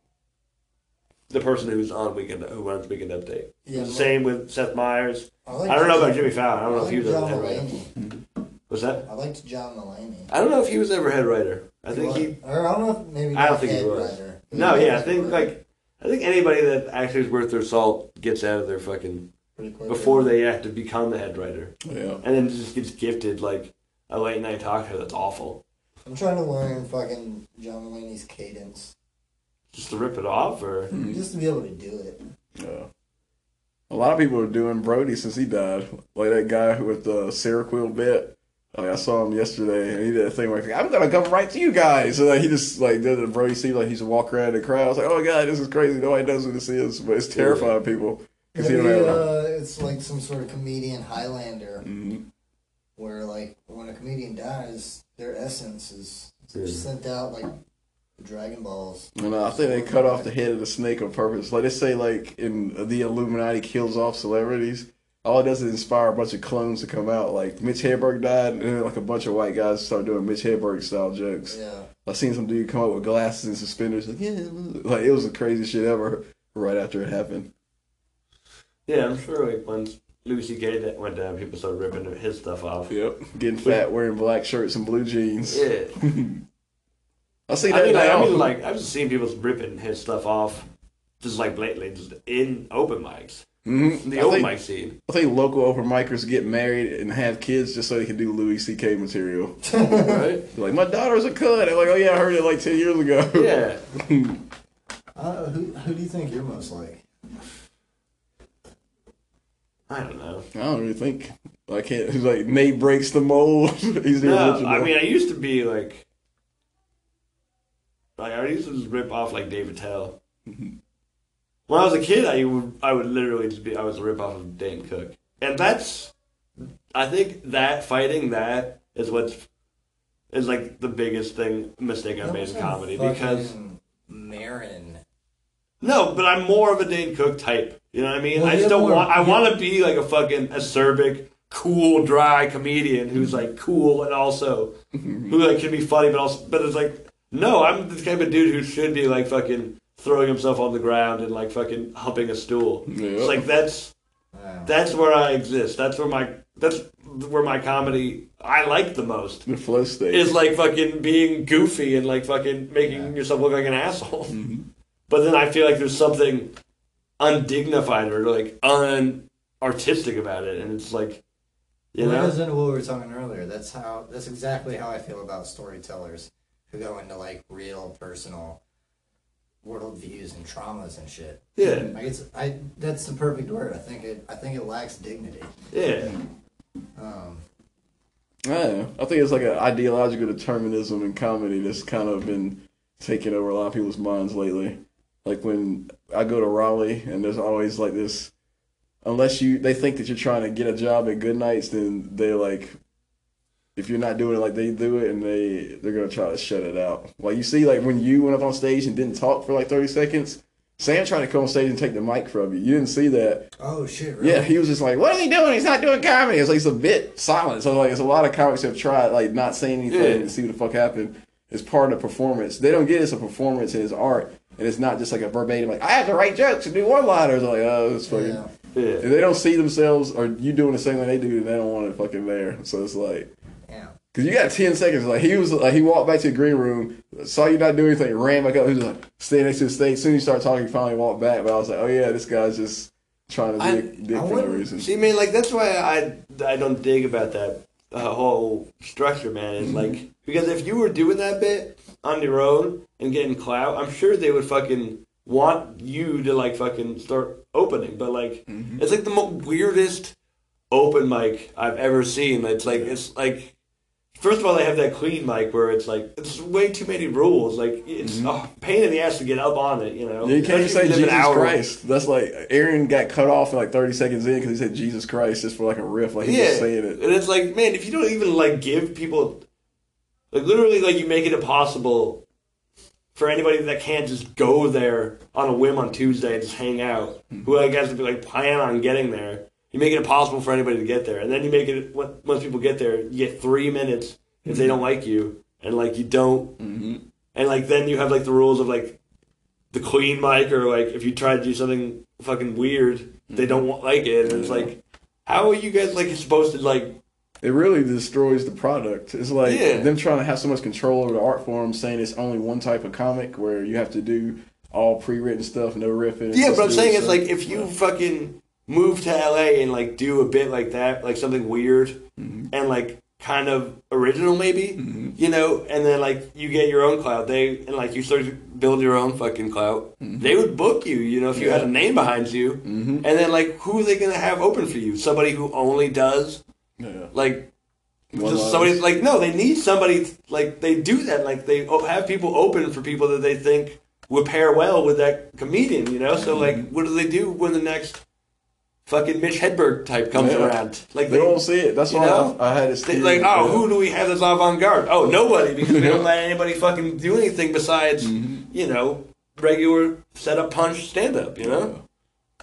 the person who's on weekend who runs Weekend Update. Yeah. Same with Seth Meyers. I, like I don't know about Jimmy Fallon. I don't know I if he liked was ever John head writer. Mulaney. Was that? I liked John Mulaney. I don't know if he was ever head writer. I think he. Or I don't know if maybe. I don't not think he was. writer. No, yeah, I think writer like I think anybody that actually is worth their salt gets out of their fucking before they have to become the head writer, Yeah. and then just gets gifted like a late night talk show that's awful. I'm trying to learn fucking John Mulaney's cadence Just to rip it off, or Mhm. just to be able to do it. Yeah. A lot of people are doing Brody since he died. Like that guy with the Seroquel bit. Like I saw him yesterday, and he did a thing where he's like, I'm gonna come right to you guys. So like he just like did the Brody seemed like he's a walk around the crowd. I was like, oh my god, this is crazy. Nobody knows who this is, but it's terrifying people. 'Cause he Maybe, don't have- uh, it's like some sort of comedian Highlander, Mhm. where like when a comedian dies, their essence is Yeah. sent out like Dragon Balls. And uh, I think they cut off the head of the snake on purpose. Like they say, like in the Illuminati kills off celebrities. All it does is inspire a bunch of clones to come out. Like Mitch Hedberg died, and then like a bunch of white guys start doing Mitch Hedberg style jokes. Yeah. I seen some dude come up with glasses and suspenders. Like yeah, like it was the craziest shit ever. Right after it happened. Yeah, I'm sure like once Louis C.K. that went down, people started ripping his stuff off. Yep, getting fat, wearing black shirts and blue jeans. Yeah. I see I that mean, like, I now. mean, like I've just seen people ripping his stuff off, just like blatantly, just in open mics, Mhm. the I open think- mic scene. I think local open micers get married and have kids just so they can do Louis C.K. material. right? Like, my daughter's a cut. I'm like, oh yeah, I heard it like 10 years ago. Yeah. Uh, who who do you think you're most like? I don't know. I don't really think. I can't. He's like, Nate breaks the mold. He's the No, original. I mean, I used to be like, like I used to just rip off like Dave Attell. Mm-hmm. When I was a kid, I would I would literally just be I was a rip off of Dane Cook, and that's I think that fighting that is what's is like the biggest thing mistake I've made in comedy because Marin. no, but I'm more of a Dane Cook type. You know what I mean? Well, I just don't more- want. I want to be like a fucking acerbic, cool, dry comedian who's like cool and also who like can be funny, but also but it's like no, I'm the type of dude who should be like fucking throwing himself on the ground and like fucking humping a stool. Yeah. It's like that's Wow. that's where I exist. That's where my that's where my comedy I like the most. the flow state. Is like fucking being goofy and like fucking making Yeah. yourself look like an asshole. Mhm. But then I feel like there's something undignified or like unartistic about it, and it's like, you well, know, that goes into what we were talking earlier. That's how. That's exactly how I feel about storytellers who go into like real personal worldviews and traumas and shit. yeah, Like it's, I. That's the perfect word. I think it. I think it lacks dignity. yeah, Um, I. I think it's like an ideological determinism in comedy that's kind of been taking over a lot of people's minds lately. Like when I go to Raleigh and there's always like this unless you they think that you're trying to get a job at Good Nights, then they like if you're not doing it like they do it and they they're gonna try to shut it out. Like you see like when you went up on stage and didn't talk for like thirty seconds, Sam tried to come on stage and take the mic from you. You didn't see that. oh shit! Really? Yeah, he was just like, "What is he doing? He's not doing comedy." It's like it's a bit silent. So like, it's a lot of comics have tried like not saying anything Yeah. to see what the fuck happened. It's part of the performance. They don't get it's a performance and it's art, and it's not just like a verbatim. Like I have to write jokes and do one liners. Like oh, it's fucking. Yeah. yeah. If they don't see themselves or you doing the same thing they do, then they don't want it fucking there. So it's like. Cause you got ten seconds. Like he was, like he walked back to the green room, saw you not doing anything, ran back up. He was like standing next to the stage. As soon as you start talking, he finally walked back. But I was like, oh yeah, this guy's just trying to I- dig, dig I for no reason. See, man, like that's why I I don't dig about that uh, whole structure, man. Is like because if you were doing that bit on your own and getting clout, I'm sure they would fucking want you to like fucking start opening. But like, it's like the most weirdest open mic I've ever seen. It's like it's like. First of all, they have that clean mic where it's like it's way too many rules. Like it's mm-hmm. a pain in the ass to get up on it. You know, you can't just say Especially if you Jesus live an hour- Christ. That's like Aaron got cut off in like 30 seconds in because he said Jesus Christ just for like a riff. Like he's yeah, just saying it. and it's like, man, if you don't even like give people, like literally, like you make it impossible for anybody that can't just go there on a whim on Tuesday and just hang out, hmm. who like has to be like plan on getting there. You make it impossible for anybody to get there, and then you make it once people get there, you get three minutes if they don't like you, and like you don't, Mm-hmm. and like then you have like the rules of like the clean mic, or like if you try to do something fucking weird, they don't want, like it, and it's like, how are you guys like supposed to like It really destroys the product. It's like Yeah. them trying to have so much control over the art form, saying it's only one type of comic where you have to do all pre-written stuff, no riffing. Yeah, but I'm saying it's like if you fucking move to LA and like do a bit like that, like something weird, Mm-hmm. and like kind of original, maybe you know, and then like you get your own clout. They and like you start to build your own fucking clout. They would book you, you know, if you had a name behind you, Mm-hmm. and then like who are they gonna have open for you? Somebody who only does Yeah. like One just somebody like no, they need somebody like they do that. Like they have people open for people that they think would pair well with that comedian. You know, so like Mm-hmm. what do they do when the next fucking Mitch Hedberg type comes Yeah. around? Like They won't see it. That's You why know? I, I had this. they, like, oh, yeah. who do we have that's avant garde? Oh, nobody, because we don't let anybody fucking do anything besides, Mm-hmm. you know, regular set up punch stand up, you know?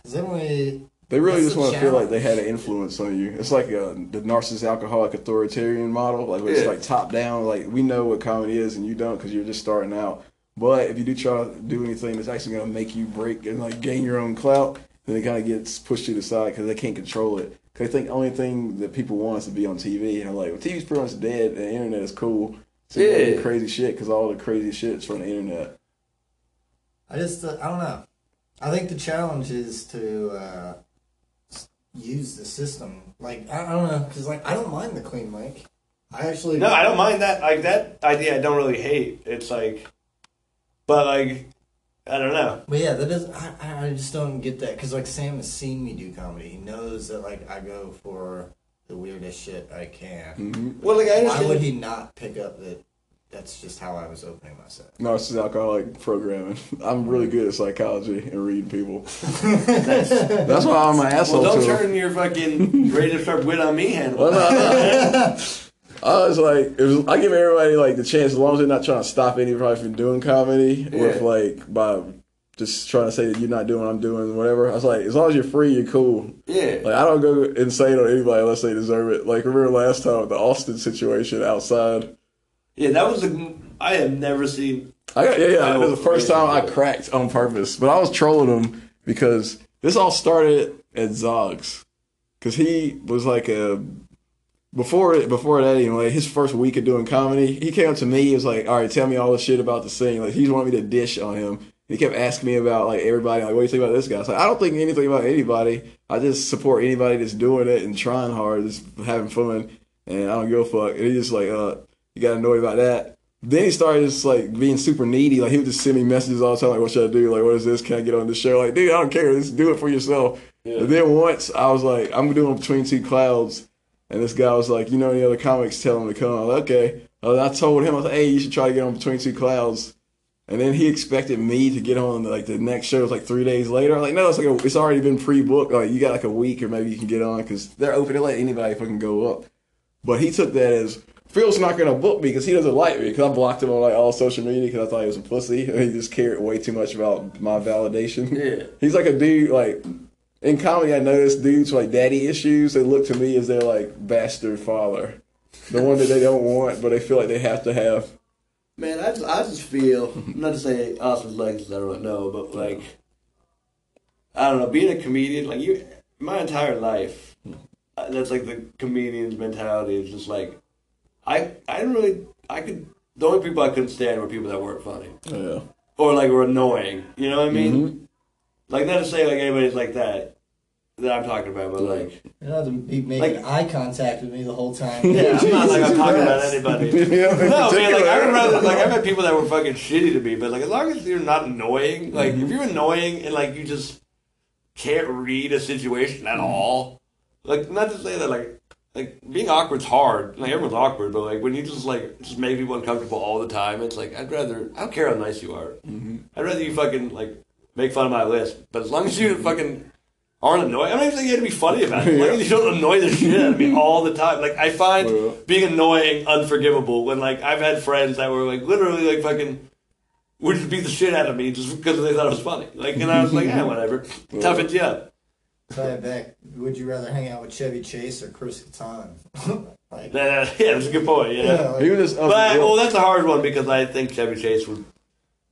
Is that we? They really That's just want to feel like they had an influence on you. It's like uh the narcissist alcoholic authoritarian model. Like where it's Yeah. like top down. Like we know what comedy is and you don't because you're just starting out. But if you do try to do anything that's actually going to make you break and like gain your own clout, then it kind of gets pushed to the side because they can't control it. Because they think the only thing that people want is to be on TV. And I'm like, well, TV's pretty much dead and the internet is cool. So Yeah. do crazy shit because all the crazy shit's from the internet. I just uh, I don't know. I think the challenge is to uh, use the system. Like I, I don't know because like I don't mind the clean mic. I actually No, I don't mind that. Like, that idea I don't really hate. It's like, but like, I don't know. But yeah, that is I, I- I just don't get that because like Sam has seen me do comedy. He knows that like I go for the weirdest shit I can. Mm-hmm. Well, like, I Why understand. would he not pick up that? That's just how I was opening my set. Narcissist alcoholic programming. I'm really good at psychology and reading people. That's, That's why I'm an asshole well, don't to 'em. turn your fucking ready to start wit on me handle. Well, no, no. I was like, it was, I give everybody like the chance as long as they're not trying to stop anybody from doing comedy with Yeah. like by just trying to say that you're not doing what I'm doing, whatever. I was like, as long as you're free, you're cool. Yeah. Like I don't go insane on anybody unless they deserve it. Like remember last time with the Austin situation outside. Yeah, that was a. I have never seen. I got yeah yeah. It was the first time I cracked on purpose, but I was trolling him because this all started at Zog's because he was like a before before that anyway. His first week of doing comedy, he came up to me. He was like, "All right, tell me all the shit about the scene." Like he wanted me to dish on him. He kept asking me about like everybody. Like, what do you think about this guy? I was like, I don't think anything about anybody. I just support anybody that's doing it and trying hard, just having fun, and I don't give a fuck. And he just like, uh, you got annoyed about that. Then he started just like being super needy. Like he would just send me messages all the time. Like, what should I do? Like, what is this? Can I get on this show? Like, dude, I don't care. Just do it for yourself. Yeah. And then once I was like, I'm doing between two clouds, and this guy was like, you know, any other comics tell him to come. I was like, okay. Uh, I told him, I was like, hey, you should try to get on between two clouds. And then he expected me to get on like the next show was like three days later. I'm like, no, it's like a, it's already been pre-booked. Like you got like a week or maybe you can get on because they're open to let anybody fucking go up. But he took that as Phil's not gonna book me because he doesn't like me because I blocked him on like all social media because I thought he was a pussy and he just cared way too much about my validation. Yeah. He's like a dude like in comedy. I noticed dudes with like daddy issues. They look to me as their like bastard father, the one that they don't want but they feel like they have to have. Man, I just, I just feel not to say Austin's legs. I don't know, but like, I don't know. Being a comedian, like you, my entire life, uh, that's like the comedian's mentality. Is just like, I, I didn't really, I could. The only people I couldn't stand were people that weren't funny Yeah. or like were annoying. You know what I mean? Mhm. Like not to say like anybody's like that that I'm talking about, but like, You don't have to be making Like- eye contact with me the whole time. yeah, I'm not like I'm talking about anybody. Yeah, in No, man, like I would rather like I've had people that were fucking shitty to me, but like as long as you're not annoying, like if mm-hmm. you're annoying and like you just can't read a situation at mm-hmm. all, like not to say that like like being awkward's hard. Like everyone's awkward, but like when you just like just make people uncomfortable all the time, it's like I'd rather I don't care how nice you are. Mm-hmm. I'd rather you fucking like make fun of my list, but as long as you fucking aren't annoying, I don't even think you have to be funny about it. As long as you don't annoy the shit out of me all the time. Like I find Yeah. being annoying unforgivable when like I've had friends that were like literally like fucking would just beat the shit out of me just because they thought it was funny. Like and I was like, yeah, whatever. tough you up. Try it back. Would you rather hang out with Chevy Chase or Chris Kattan? like, Yeah, yeah, that's a good point. Yeah. yeah, like, He was just But well, that's a hard one because I think Chevy Chase would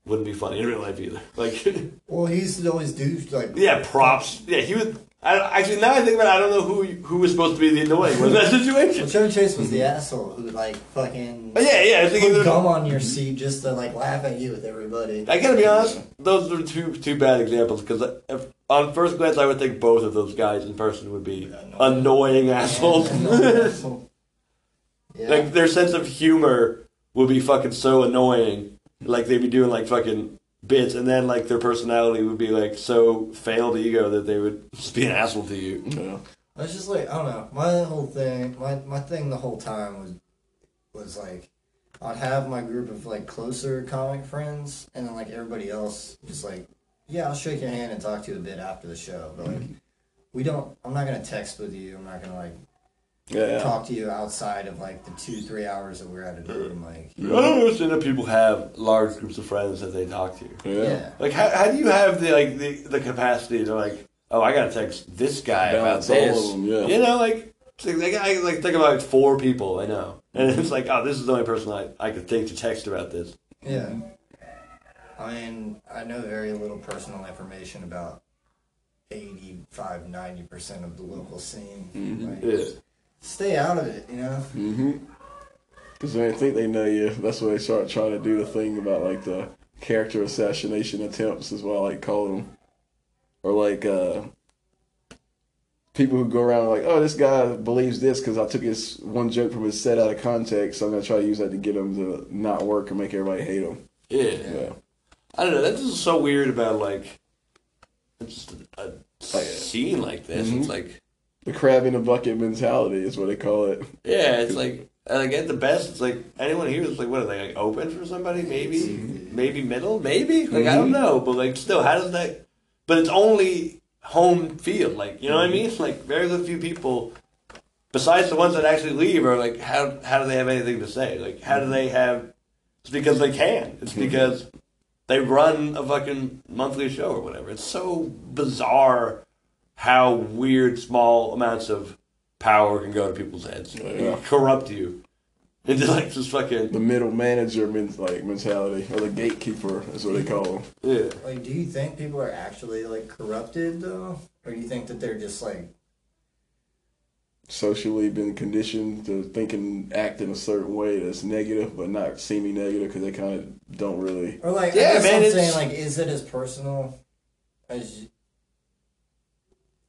wouldn't be funny in real life either. Like, well, he used to always do like yeah, props. Yeah, he would. I, actually, now I think about it, I don't know who who was supposed to be the annoying in that Well, situation. Chevy Chase was the asshole who like fucking But yeah, yeah, I think put gum on your seat just to like laugh at you with everybody. I gotta be honest, those are two two bad examples because uh, on first glance I would think both of those guys in person would be annoying assholes. Yeah. Like their sense of humor would be fucking so annoying. Like they'd be doing like fucking bits, and then like their personality would be like so failed ego that they would just be an asshole to you. Yeah. It's just like I don't know. My whole thing, my my thing the whole time was was like I'd have my group of like closer comic friends, and then like everybody else, just like yeah, I'll shake your hand and talk to you a bit after the show, but like mm-hmm. we don't. I'm not gonna text with you. I'm not gonna like Yeah. talk to you outside of like the two three hours that we're at a room. Like I don't understand that people have large groups of friends that they talk to. Yeah. yeah, Like how, how do you have the like the, the capacity to like oh I gotta text this guy Balance about this them, yeah. you know like like, like, I like think about like four people I know and it's like oh this is the only person I, I could think to text about this yeah. I mean, I know very little personal information about 85, 90% of the local scene. Mm-hmm. Like, yeah stay out of it, you know? Mm-hmm. Because when they think they know you, that's why they start trying to do the thing about like the character assassination attempts, is what I like call them, or like uh, people who go around like, oh, this guy believes this because I took his one joke from his set out of context, so I'm gonna try to use that to get him to not work and make everybody hate him. yeah Yeah. I don't know that's just so weird about like it's just a, a yeah. scene like this Mhm. it's like The crab in a bucket mentality is what they call it. yeah it's like like at the best it's like anyone here is like what are they like open for somebody? Maybe maybe middle? Maybe? Like I don't mm-hmm. know but like still how does that but it's only home field like you know what I mean? Like very few people besides the ones that actually leave are like how how do they have anything to say? Like how do they have it's because they can. It's mm-hmm. because they run a fucking monthly show or whatever. It's so bizarre how weird small amounts of power can go to people's heads Yeah. corrupt you into like this fucking The middle manager men- like mentality, or the gatekeeper is what they call them. yeah Like, do you think people are actually, like, corrupted, though? Or do you think that they're just, like, socially been conditioned to think and act in a certain way that's negative, but not seeming negative because they kind of don't really. or, like, Yeah, I guess man, I'm it's- saying, like, is it as personal as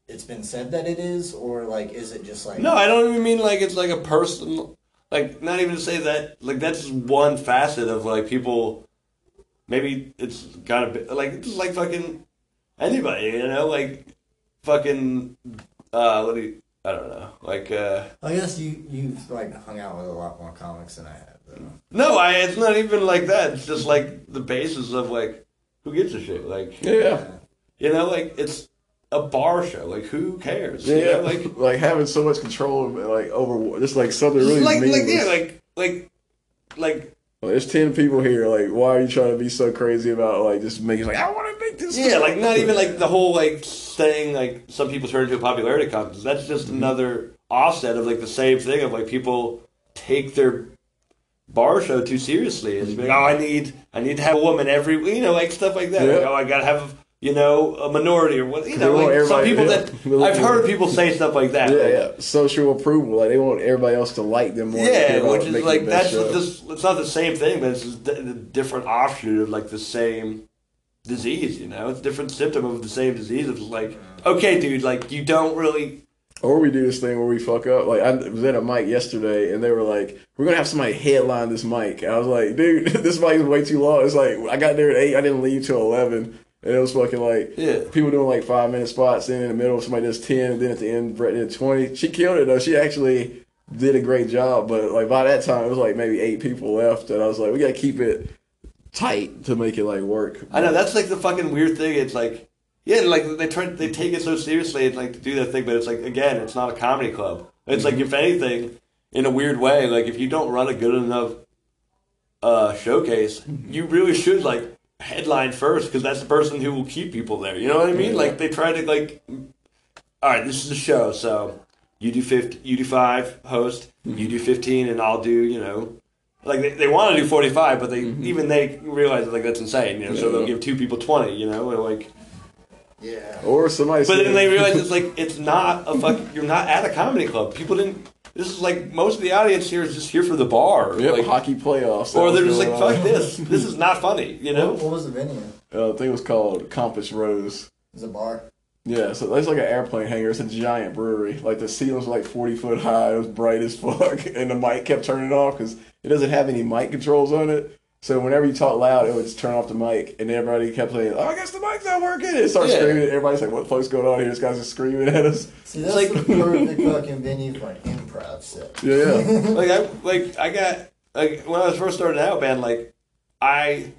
it's been said that it is? Or, like, is it just, like, no i don't even mean like it's like a personal like not even to say that like that's just one facet of like people maybe it's gotta be like it's like fucking anybody you know like fucking uh what do you i don't know like uh I guess you, you've, like, hung out with a lot more comics than I have, though. no i it's not even like that it's just like the basis of like who gives a shit like Yeah, you know like it's a bar show like who cares yeah, you know, like like having so much control, like over just like something really like like meaningless. yeah like like like Well, There's ten people here. Like, why are you trying to be so crazy about like just making like I want to make this? Yeah, like not even like the whole like thing like some people turn into a popularity contest. That's just Mm-hmm. another offset of like the same thing of like people take their bar show too seriously. It's like, oh, I need I need to have a woman every you know like stuff like that. Like, Mm-hmm. Oh, I gotta have you know a minority or what you know like some people yeah. that I've heard people say stuff like that. Yeah, Like, yeah. Social approval. Like they want everybody else to like them more. Yeah, which is like that's just it's not the same thing, but it's a different offshoot of like the same disease. You know, it's a different symptom of the same disease. It's like, okay, dude, like you don't really. Or we do this thing where we fuck up. Like I was at a mic yesterday, and they were like, "We're gonna have somebody headline this mic." And I was like, "Dude, this mic is way too long." It's like I got there at eight. I didn't leave till eleven, and it was fucking like Yeah. people doing like five minute spots. Then in the middle, somebody does ten, and then at the end, Brett did twenty. She killed it though. She actually did a great job. But like by that time, it was like maybe eight people left, and I was like, we gotta keep it tight to make it like work. I know that's like the fucking weird thing. It's like, yeah, like they try they take it so seriously and like to do that thing, but it's like again, it's not a comedy club. It's like if anything, in a weird way, like if you don't run a good enough uh, showcase, you really should like headline first because that's the person who will keep people there. You know what I mean? Yeah. Like they try to like, all right, this is a show, so you do fifty, you do five host, you do mm-hmm. fifteen, and I'll do you know. Like they, they want to do forty five, but they mm-hmm. even they realize that like that's insane, you know. So Yeah. they'll give two people twenty, you know, or like. Yeah. Or somebody. But then they realize it's like it's not a fuck. You're not at a comedy club. People didn't. This is like most of the audience here is just here for the bar, Yep, like, hockey playoffs. or they're just like going fuck this. This is not funny, you know. what was the venue? Uh, I think it was called Compass Rose. It's a bar? Yeah, so that's like an airplane hangar. It's a giant brewery. Like the ceilings were like forty foot high. It was bright as fuck, and the mic kept turning off because it doesn't have any mic controls on it. So whenever you talk loud, it would just turn off the mic, and everybody kept saying, "Oh, I guess the mic's not working." It started Yeah. screaming. Everybody's like, "What the fuck's going on here?" This guy's just screaming at us. See, that's like- the perfect fucking venue for an improv set. Yeah, yeah. like I like I got like when I was first starting out, man. Like I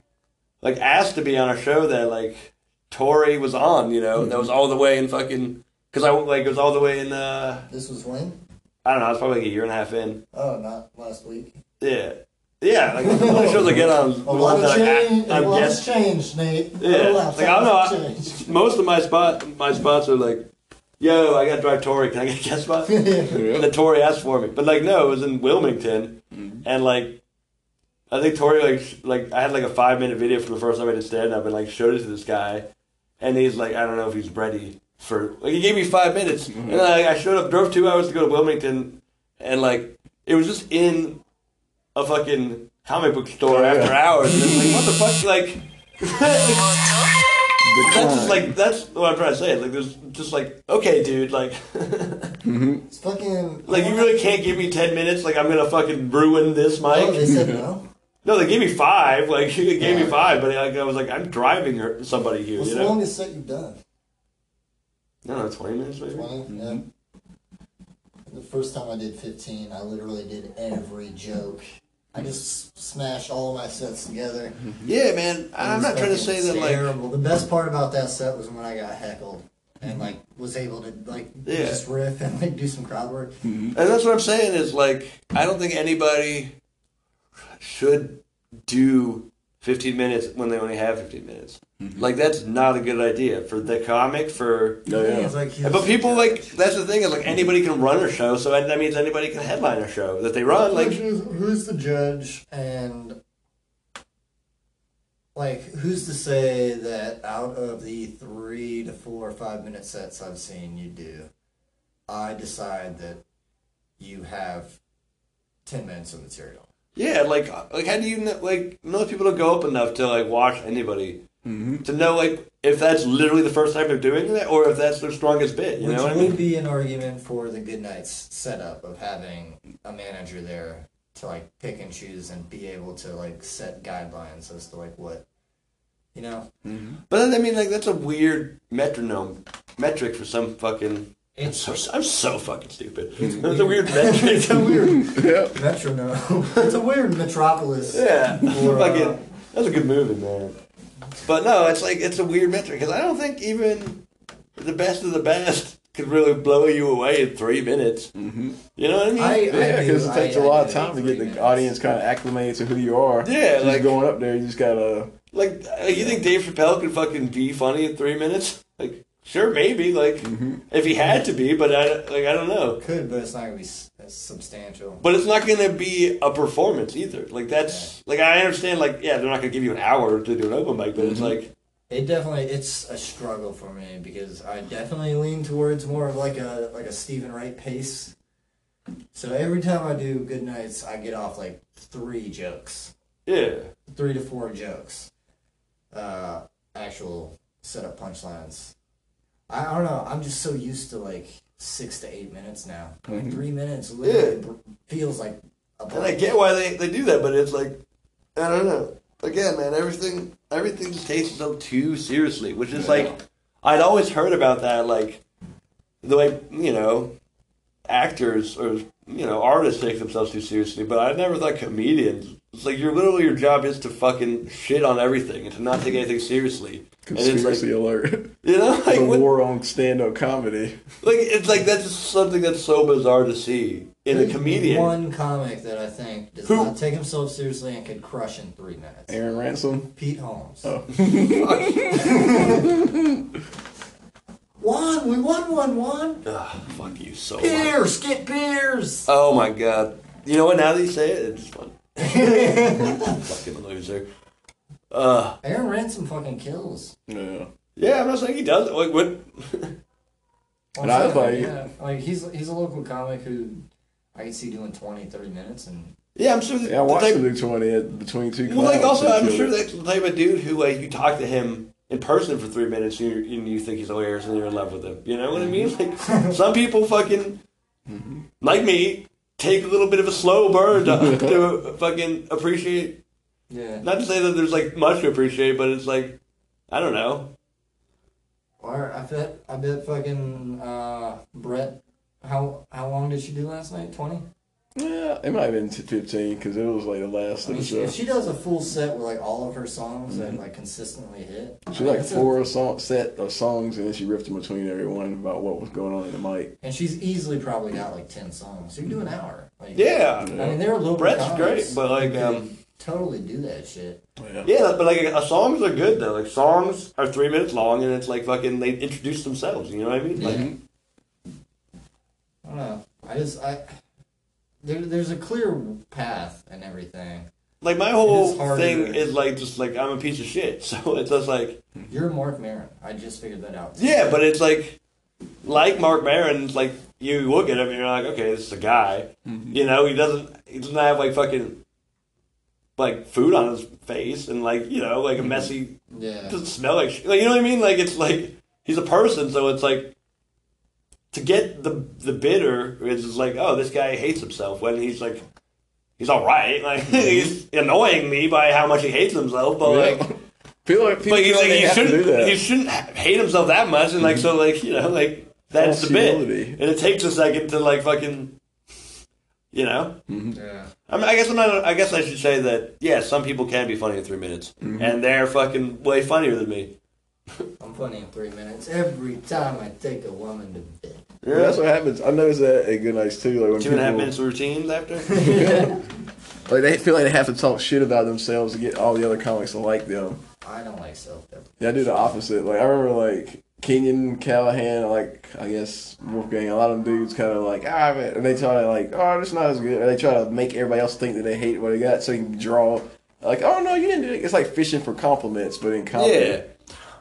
like asked to be on a show that like Tori was on. You know, that was all the way in fucking because I like it was all the way in. uh This was when? I don't know. I was probably like a year and a half in. Oh, not last week. Yeah, yeah. Like the only shows I get on. A lot of change. I'm A lot guest- has changed, Nate. Yeah, A lot like I don't know. has I, changed. most of my spot, my spots are like, "Yo, I got to drive Tori. Can I get a guest spot?" And then Tori asked for me, but like, no, it was in Wilmington, mm-hmm. and like, I think Tori like like I had like a five minute video from the first time I did stand up, and like showed it to this guy, and he's like, I don't know if he's ready for like he gave me five minutes, mm-hmm. and then I, I showed up, drove two hours to go to Wilmington, and like it was just in a fucking comic book store Oh, yeah. after hours, and it's like what the fuck, like. That's just like that's what I'm trying to say. Like, there's just like, okay, dude, like, It's fucking. like you really can't give me ten minutes. Like, I'm gonna fucking ruin this Oh, they mic. said no. No, they gave me five. Like, they gave me five, but like, I was like, I'm driving her, somebody here. What's You the know? longest set you've done? No, don't twenty minutes maybe. 20? Mm-hmm. Yeah. The first time I did 15, I literally did every joke. I just smashed all my sets together. Mm-hmm. Yeah, man. I'm not trying to say that like. The best part about that set was when I got heckled and like was able to like Yeah. just riff and like do some crowd work. Mm-hmm. And that's what I'm saying is like I don't think anybody should do 15 minutes when they only have 15 minutes. Mm-hmm. Like that's not a good idea for the comic for No, yeah. It's like, but people like that's the thing is like anybody can run a show so that means anybody can headline a show that they run like who's, who's the judge and like who's to say that out of the three to four or five minute sets I've seen you do, I decide that you have ten minutes of material. Yeah like like how do you know, like most people don't go up enough to like watch anybody? Mm-hmm. To know like if that's literally the first time they're doing that or if that's their strongest bit you Which know what I would mean? be an argument for the Good Nights setup of having a manager there to like pick and choose and be able to like set guidelines as to like what you know. Mm-hmm. but then I mean like that's a weird metronome metric for some fucking It's so, I'm so fucking stupid. That's a weird metric. it's a weird Yeah. metronome. it's a weird metropolis. Yeah, Or, uh. That's a good movie, man. But no, it's like it's a weird metric because I don't think even the best of the best could really blow you away in three minutes. Mhm. You know what I mean? I- Yeah, because it takes I a lot of time to get the minutes. audience kind of acclimated to who you are. Yeah, just like- going up there, you just gotta. like, uh, you think Dave Chappelle could fucking be funny in three minutes? Like, sure, maybe. Like, Mm-hmm. if he had to be, but I like I don't know. Could, but it's not gonna be s- substantial. But it's not going to be a performance either. Like that's like I understand. Like yeah, they're not going to give you an hour to do an open mic, but it's like It definitely it's a struggle for me because I definitely lean towards more of like a like a Steven Wright pace. So every time I do good nights, I get off like three jokes, yeah. three to four jokes, uh, actual set setup punchlines. I, I don't know. I'm just so used to like six to eight minutes now. Like three minutes literally br- feels like a And I get why they, they do that, but it's like I don't know. Again, man, everything everything just takes itself too seriously, which is like I'd always heard about that, like the way you know actors or you know artists take themselves too seriously, but I never thought comedians. It's like you're literally your job is to fucking shit on everything and to not take anything seriously. And it's Conspiracy like alert. you know, like the what, war on stand-up comedy. like it's like that's just something that's so bizarre to see in a comedian. One comic that I think does Who? not take himself seriously and could crush in three minutes. Aaron Ransom. Pete Holmes. Oh. Juan, we won one, Juan. Ugh, fuck you so much. Pierce, get Pierce. Oh my god. You know what? Now that you say it, it's fun. Fucking loser. Uh, Aaron Ransom fucking kills. Yeah. yeah, I'm not saying he does. Like, what? And I was like- yeah, like he's he's a local comic who I can see doing 20, 30 minutes, and Yeah, I'm sure. Yeah, I the watched type, him do 20 at, between two Well, like, also, I'm sure killed that's the type of dude who, like, you talk to him in person for three minutes and you, and you think he's hilarious and you're in love with him. You know what I mean? Like some people fucking like me take a little bit of a slow burn to, to fucking appreciate. Yeah. Not to say that there's like much to appreciate, but it's like I don't know. Or I bet I bet fucking uh, Brett. How how long did she do last night? Twenty. Yeah, it might have been t- 15 because it was like the last I of mean, the she, show. if she does a full set with like all of her songs that like consistently hit, She like that's a- four song set of songs and then she ripped in between everyone about what was going on in the mic. and she's easily probably got like ten songs. So you can do an hour. Like, Yeah, I mean, they're a little. Brett's comics great, but, like, um, totally do that shit. Yeah. yeah, but like uh, songs are good though. Like songs are three minutes long, and it's like fucking they introduce themselves. You know what I mean? Like, Yeah. I don't know. I just I there, there's a clear path and everything. like my whole It is thing is like just like I'm a piece of shit. So it's just like You're Marc Maron. I just figured that out. yeah, but it's like like Marc Maron. Like you look at him and you're like, okay, this is a guy. Mm-hmm. You know, he doesn't he doesn't have like fucking like food on his face and like you know like a mm-hmm. messy Yeah. doesn't smell like shit. Like, you know what I mean? Like it's like he's a person, so it's like to get the the bitter is like, oh, this guy hates himself when he's like he's all right. Like mm-hmm. he's annoying me by how much he hates himself, but like. feel like people But he's like, they he do shouldn't. that. He shouldn't hate himself that much, and like mm-hmm. so, like you know, like that's the bit, and it takes a second to like fucking, you know. Mm-hmm. Yeah. I mean, I guess I'm not. I guess I should say that. Yeah, some people can be funny in three minutes, and they're fucking way funnier than me. I'm funny in three minutes every time I take a woman to bed. Yeah, that's what happens. I noticed that at Good Nights too. Like when Two and a half people- minutes of routines after. Like they feel like they have to talk shit about themselves to get all the other comics to like them. I don't like self deprecation. Yeah, I do the opposite. Like I remember like Kenyon Callahan, like I guess Wolfgang, a lot of them dudes kind of like ah, man, and they try to like oh, it's not as good. Or they try to make everybody else think that they hate what they got, so you can draw like oh no, you didn't do it. It's like fishing for compliments, but in comedy. Yeah.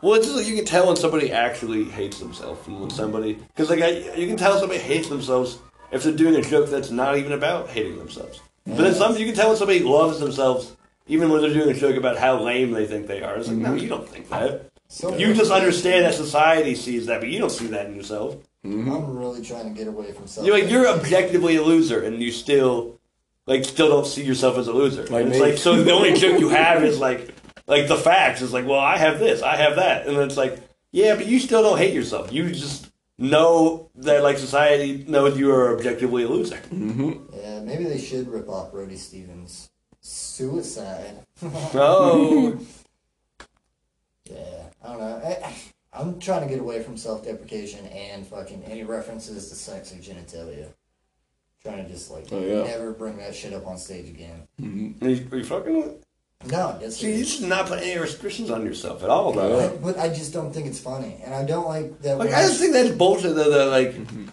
Well, it's just like you can tell when somebody actually hates themselves, and when somebody because like I, you can tell somebody hates themselves if they're doing a joke that's not even about hating themselves. But then some you can tell when somebody loves themselves even when they're doing a joke about how lame they think they are. It's like no, mm-hmm. you don't think that. So You just understand that society sees that, but you don't see that in yourself. Mm-hmm. I'm really trying to get away from self. You're like you're objectively a loser, and you still like still don't see yourself as a loser. Like And it's me. like so the only joke you have is like like the facts. It's like well I have this, I have that, and it's like yeah, but you still don't hate yourself. You just know that like society knows you are objectively a loser. Mm-hmm. Yeah, maybe they should rip off Brody Stevens. Suicide. Oh, Yeah, I don't know. I, I'm trying to get away from self-deprecation and fucking any references to sex or genitalia. Trying to just like Oh, yeah. never bring that shit up on stage again. Mm-hmm. are you, are you fucking? with- No, that's See, you should not put any restrictions on yourself at all, though. Yeah. but I just don't think it's funny, and I don't like that. Like I just think that's bullshit though. That like Mm-hmm.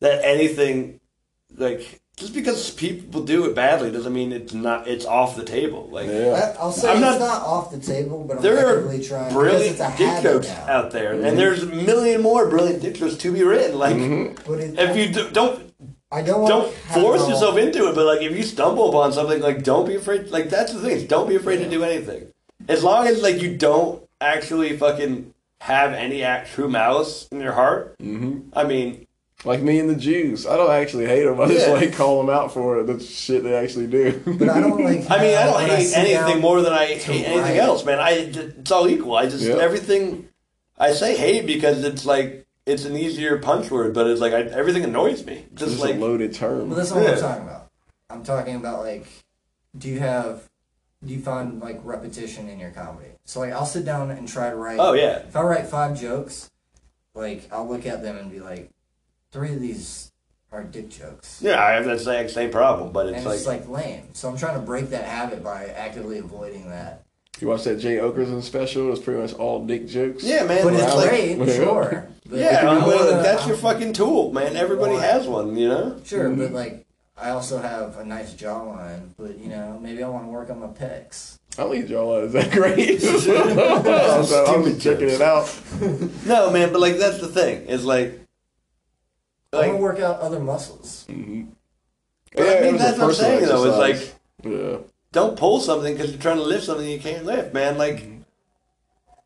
that anything like just because people do it badly doesn't mean it's not it's off the table. Like Yeah. I, I'll say I'm it's not- not, off the table, but I'm there are actively trying. because brilliant it's a dick habit jokes now. out there, Mm-hmm. and there's a million more brilliant dick jokes to be written. Like But it, if you do, don't I don't want don't to force all- yourself into it, but like if you stumble upon something, like don't be afraid. Like that's the thing. is Don't be afraid to do anything. As long as like you don't actually fucking have any act, true malice in your heart. Mm-hmm. I mean, Like me and the Jews. I don't actually hate them. I just like call them out for the shit they actually do. But I don't like. I mean, I don't hate sit anything more than I hate anything write. else, man. I it's all equal. I just Yeah. everything. I say hate because it's like it's an easier punch word, but it's like I, everything annoys me. It's Just just like a loaded term. But that's not what Yeah. I'm talking about. I'm talking about like, do you have, do you find like repetition in your comedy? So like, I'll sit down and try to write. oh yeah, If I write five jokes, like I'll look at them and be like, three of these are dick jokes. yeah. I have that exact same problem, but it's it's like, just like lame. So I'm trying to break that habit by actively avoiding that. You watch that Jay Oakerson special? It's pretty much all dick jokes. yeah, man. But it's it's like, great, sure. But yeah, I I mean, wanna- that's your fucking tool, man. Everybody Why? has one, you know. Sure, but mm-hmm. like, I also have a nice jawline, but you know, maybe I want to work on my pecs. I don't think Jawline is that great. I was, I was Stupid checking it out. No, man, but like that's the thing. Is like, I want to work out other muscles. Mm-hmm. but I mean, it was a that's what I'm personal saying though. It's like Yeah. don't pull something because you're trying to lift something you can't lift, man. Like,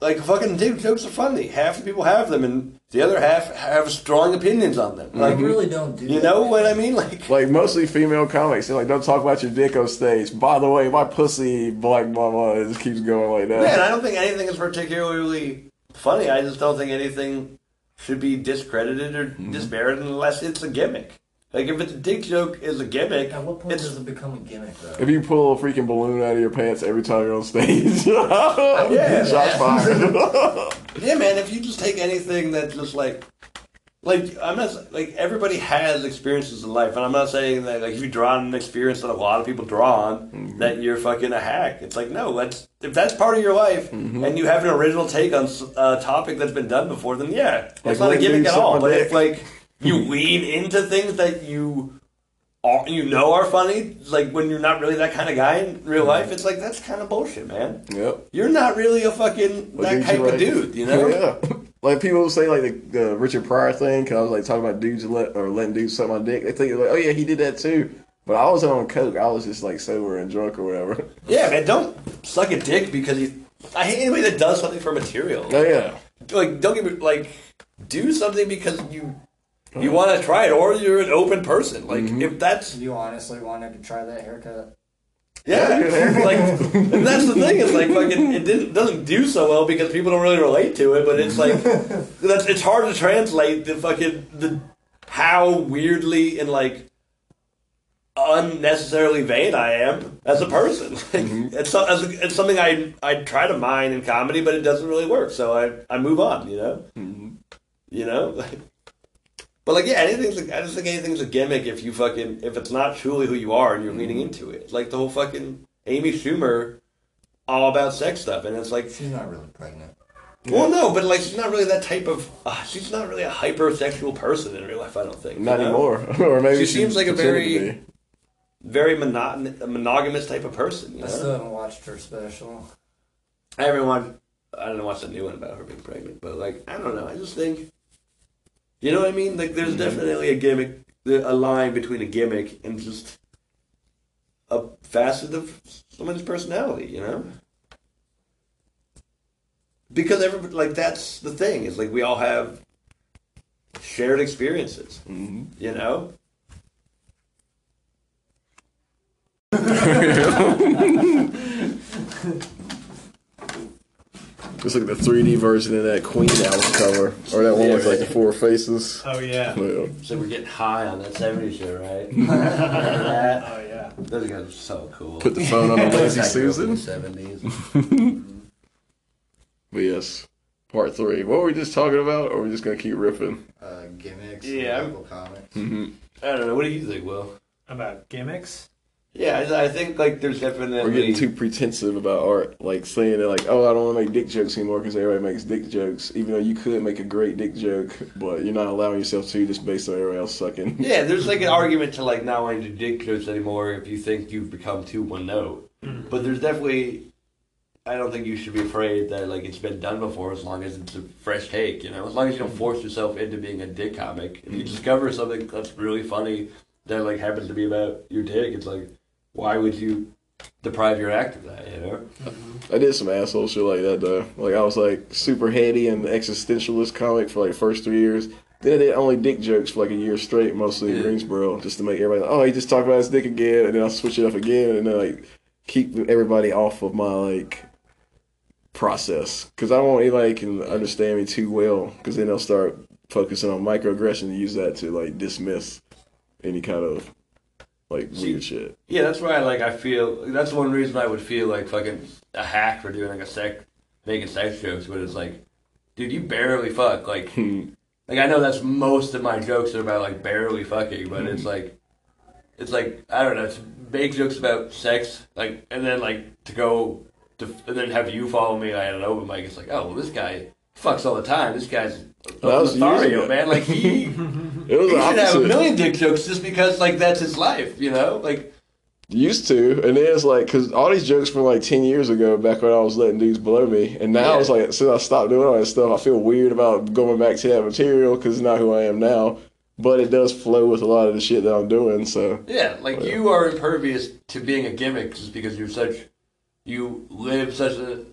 like fucking dick jokes are funny. Half the people have them, and the other half have strong opinions on them. I Like, really don't do. you that. know what I mean? Like, Like mostly female comics, they're like, "Don't talk about your dick on stage." By the way, my pussy, black mama, it just keeps going like that. man, I don't think anything is particularly funny. I just don't think anything should be discredited or mm-hmm. disparaged unless it's a gimmick. Like, if it's a dick joke is a gimmick, At what point it's does it become a gimmick, though? If you pull a freaking balloon out of your pants every time you're on stage, yeah, shots fired. Yeah, man. If you just take anything that just like, like I'm not like everybody has experiences in life, and I'm not saying that like if you draw on an experience that a lot of people draw on, mm-hmm. that you're fucking a hack. It's like no, that's if that's part of your life, mm-hmm. and you have an original take on a topic that's been done before, then yeah, Like, it's not a gimmick at all. my But if dick. like you lean into things that you. Are, you know are funny like when you're not really that kind of guy in real mm-hmm. life it's like that's kind of bullshit man yep. you're not really a fucking Like, that dudes, type of dude you know Yeah. Like people say like the, the Richard Pryor thing, cause I was like talking about dudes let, or letting dudes suck my dick. They think like, oh yeah, he did that too. But I wasn't on coke. I was just like sober and drunk or whatever. Yeah, man, don't suck a dick because you. I hate anybody that does something for material. Oh yeah. Like, don't get me like, do something because you you want to try it, or you're an open person. Like, mm-hmm. if that's You honestly wanted to try that haircut? yeah, like, and that's the thing is like fucking it didn't doesn't do so well because people don't really relate to it. But it's like that's it's hard to translate the fucking the how weirdly and like unnecessarily vain I am as a person. Like, mm-hmm. it's, so- as a, it's something I I try to mine in comedy, but it doesn't really work. So I I move on. You know, mm-hmm. you know. But like yeah, anything's like, I just think anything's a gimmick if you fucking if it's not truly who you are and you're leaning into it. Like the whole fucking Amy Schumer, all about sex stuff, and it's like She's not really pregnant. well, no, but like she's not really that type of. Uh, she's not really a hypersexual person in real life. I don't think. you Not know? anymore. or maybe She she seems like a very- Very monoton- monogamous type of person. You I know? still haven't watched her special. I haven't watched. I don't know watch the new one about her being pregnant, but like I don't know. I just think, you know what I mean? Like there's definitely a gimmick, a line between a gimmick and just a facet of someone's personality. You know, because everybody like that's the thing is like we all have shared experiences. Mhm. You know. Just like the 3D version of that Queen album cover, or that one with like the four faces. Oh yeah. Yeah. So we're getting high on that 70s shit, right? That? Oh yeah. Those guys are so cool. Put the phone on the lazy Like, Susan. 70s. But yes, part three. What were we just talking about? Or are we just gonna keep ripping? Uh, gimmicks. Yeah. Local comics. Mm-hmm. I don't know. What do you think, Will? About gimmicks. Yeah, I, I think like there's definitely We're getting too pretensive about art, like saying that, like, oh, I don't want to make dick jokes anymore because everybody makes dick jokes. Even though you could make a great dick joke, but you're not allowing yourself to just based on everybody else sucking. Yeah, there's like an argument to like not wanting to do dick jokes anymore if you think you've become too one note. Mm. But there's definitely, I don't think you should be afraid that like it's been done before as long as it's a fresh take. You know, as long as you don't force yourself into being a dick comic. If you mm. discover something that's really funny that like happens to be about your dick, it's like, why would you deprive your act of that? You know. I did some asshole shit like that though. Like I was like super heady and existentialist comic for like first three years. Then I did only dick jokes for like a year straight, mostly in Greensboro, just to make everybody. Like, oh, he just talked about his dick again, and then I'll switch it up again, and then like keep everybody off of my like process because I don't want anybody can understand me too well because then they'll start focusing on microaggression and use that to like dismiss any kind of like See, weird shit. Yeah, that's why like I feel that's one reason I would feel like fucking a hack for doing like a sex making sex jokes, but it's like, dude, you barely fuck. Like, like I know that's most of my jokes are about like barely fucking, but it's mm-hmm. like, it's like I don't know, to make jokes about sex, like, and then like to go to and then have you follow me like, at an open mic. It's like, oh well, this guy fucks all the time. This guy's That was Lothario, man. Like he. It was He should have a million dick jokes just because like that's his life, you know? Like Used to, and then it's like, cause all these jokes from like ten years ago, back when I was letting dudes below me, and now Yeah. it's like, since I stopped doing all that stuff, I feel weird about going back to that material because it's not who I am now. But it does flow with a lot of the shit that I'm doing. So Yeah, like you are impervious to being a gimmick just because you're such, you live such a,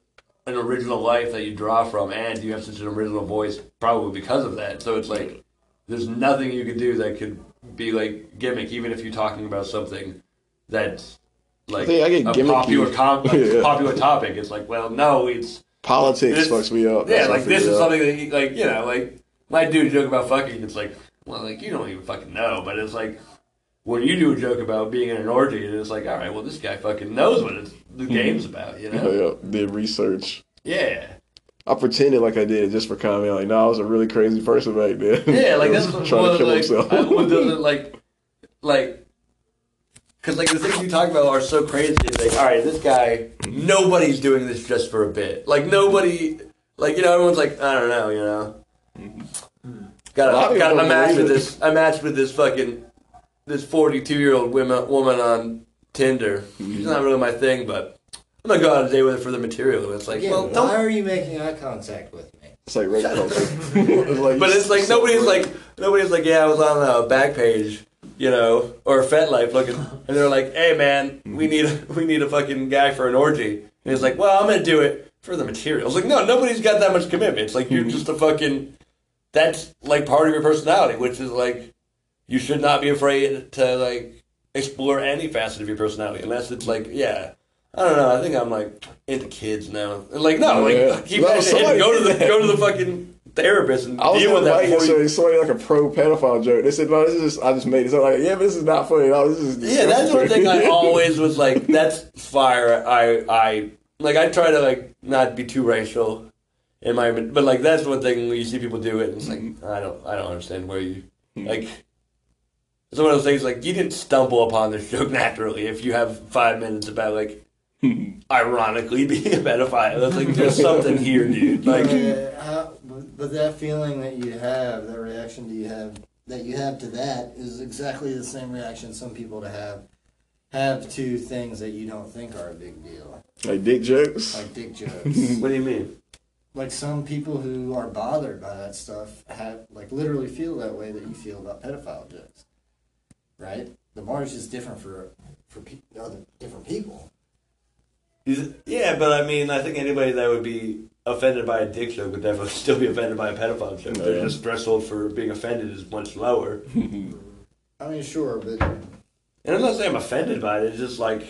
an original life that you draw from, and you have such an original voice, probably because of that. So it's like there's nothing you could do that could be like gimmick, even if you're talking about something that's like I get a gimmicky. popular com- a Yeah. popular topic. It's like, well, no, it's Politics This- fucks me up. yeah, That's like this is out. something that you, like you know, like my dude joke about fucking. It's like, well, like you don't even fucking know, but it's like when you do a joke about being in an orgy, and it's like, all right, well, this guy fucking knows what it's, the game's about, you know? Yeah, did research. Yeah, I pretended like I did just for comedy. Like, no, I was a really crazy person back then. yeah, like that's trying to kill like, himself. I- what like, like. Because like the things you talk about are so crazy. Like, all right, this guy, nobody's doing this just for a bit. Like nobody, like you know, everyone's like, I don't know, you know. Hmm. Got A lot of a, people got a match with this. I matched with this fucking this forty two year old woman woman on Tinder. It's not really my thing, but I'm gonna go out a day with it for the material. It's like, Again, well, why don't. are you making eye contact with me? It's like rape culture. Like- But it's like nobody's like nobody's like, yeah, I was on a Backpage, you know, or a FetLife looking, and they're like, hey man, we need a, we need a fucking guy for an orgy, and he's like, well, I'm gonna do it for the material. It's like, no, nobody's got that much commitment. It's like you're mm-hmm. just a fucking. That's like part of your personality, which is like, you should not be afraid to like explore any facet of your personality, unless it's like, yeah. I don't know. I think I'm like into kids now. Like no, like Yeah. keep No, somebody Go to the go to the fucking therapist and I was deal with that. before you- somebody like a pro pedophile joke. They said, "No, this is just I just made it." So I'm like, "Yeah, but this is not funny. No, this is Yeah, that's one thing I always was like. That's fire. I I like. I try to like not be too racial in my, but like that's one thing when you see people do it. And it's like mm-hmm. I don't I don't understand where you mm-hmm. like. It's one of those things like you didn't stumble upon this joke naturally. If you have five minutes about like ironically being a pedophile, it's like there's something here, dude. Like Uh, how, but- but that feeling that you have, that reaction that you have, that you have to that is exactly the same reaction some people to have have to things that you don't think are a big deal, like dick jokes. like dick jokes. what do you mean? like some people who are bothered by that stuff have like literally feel that way that you feel about pedophile jokes, right? The bar is just different for for pe- other different people. He's- Yeah, but I mean, I think anybody that would be offended by a dick joke would definitely still be offended by a pedophile joke. Oh, yeah. Their just threshold for being offended is much lower. I mean, sure, but And I'm not saying I'm offended by it. It's just like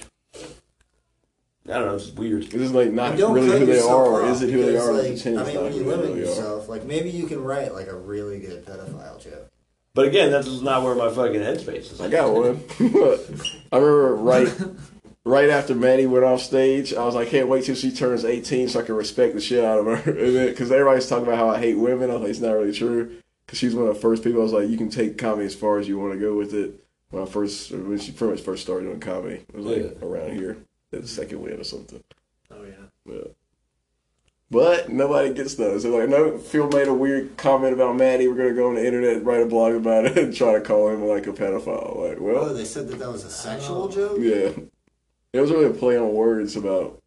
I don't know. It's weird. Is this like not really who they are, or is it who they are? Like, and pretend I it's mean, when you limit yourself, like maybe you can write like a really good pedophile joke. But again, that's not where my fucking headspace is. I got one. I remember right right after Maddie went off stage, I was like, can't wait till she turns 18 so I can respect the shit out of her. Because everybody's talking about how I hate women. I was like, it's not really true. Because she's one of the first people I was like, you can take comedy as far as you want to go with it. When I first, when she pretty much first started doing comedy, it was like Yeah. around here, the second win or something. Oh yeah. Yeah. But nobody gets those. They're like, no, Phil made a weird comment about Maddie. We're gonna go on the internet, write a blog about it, and try to call him like a pedophile. Like, Oh, well, they said that that was a sexual oh. joke. yeah. It was really a play on words about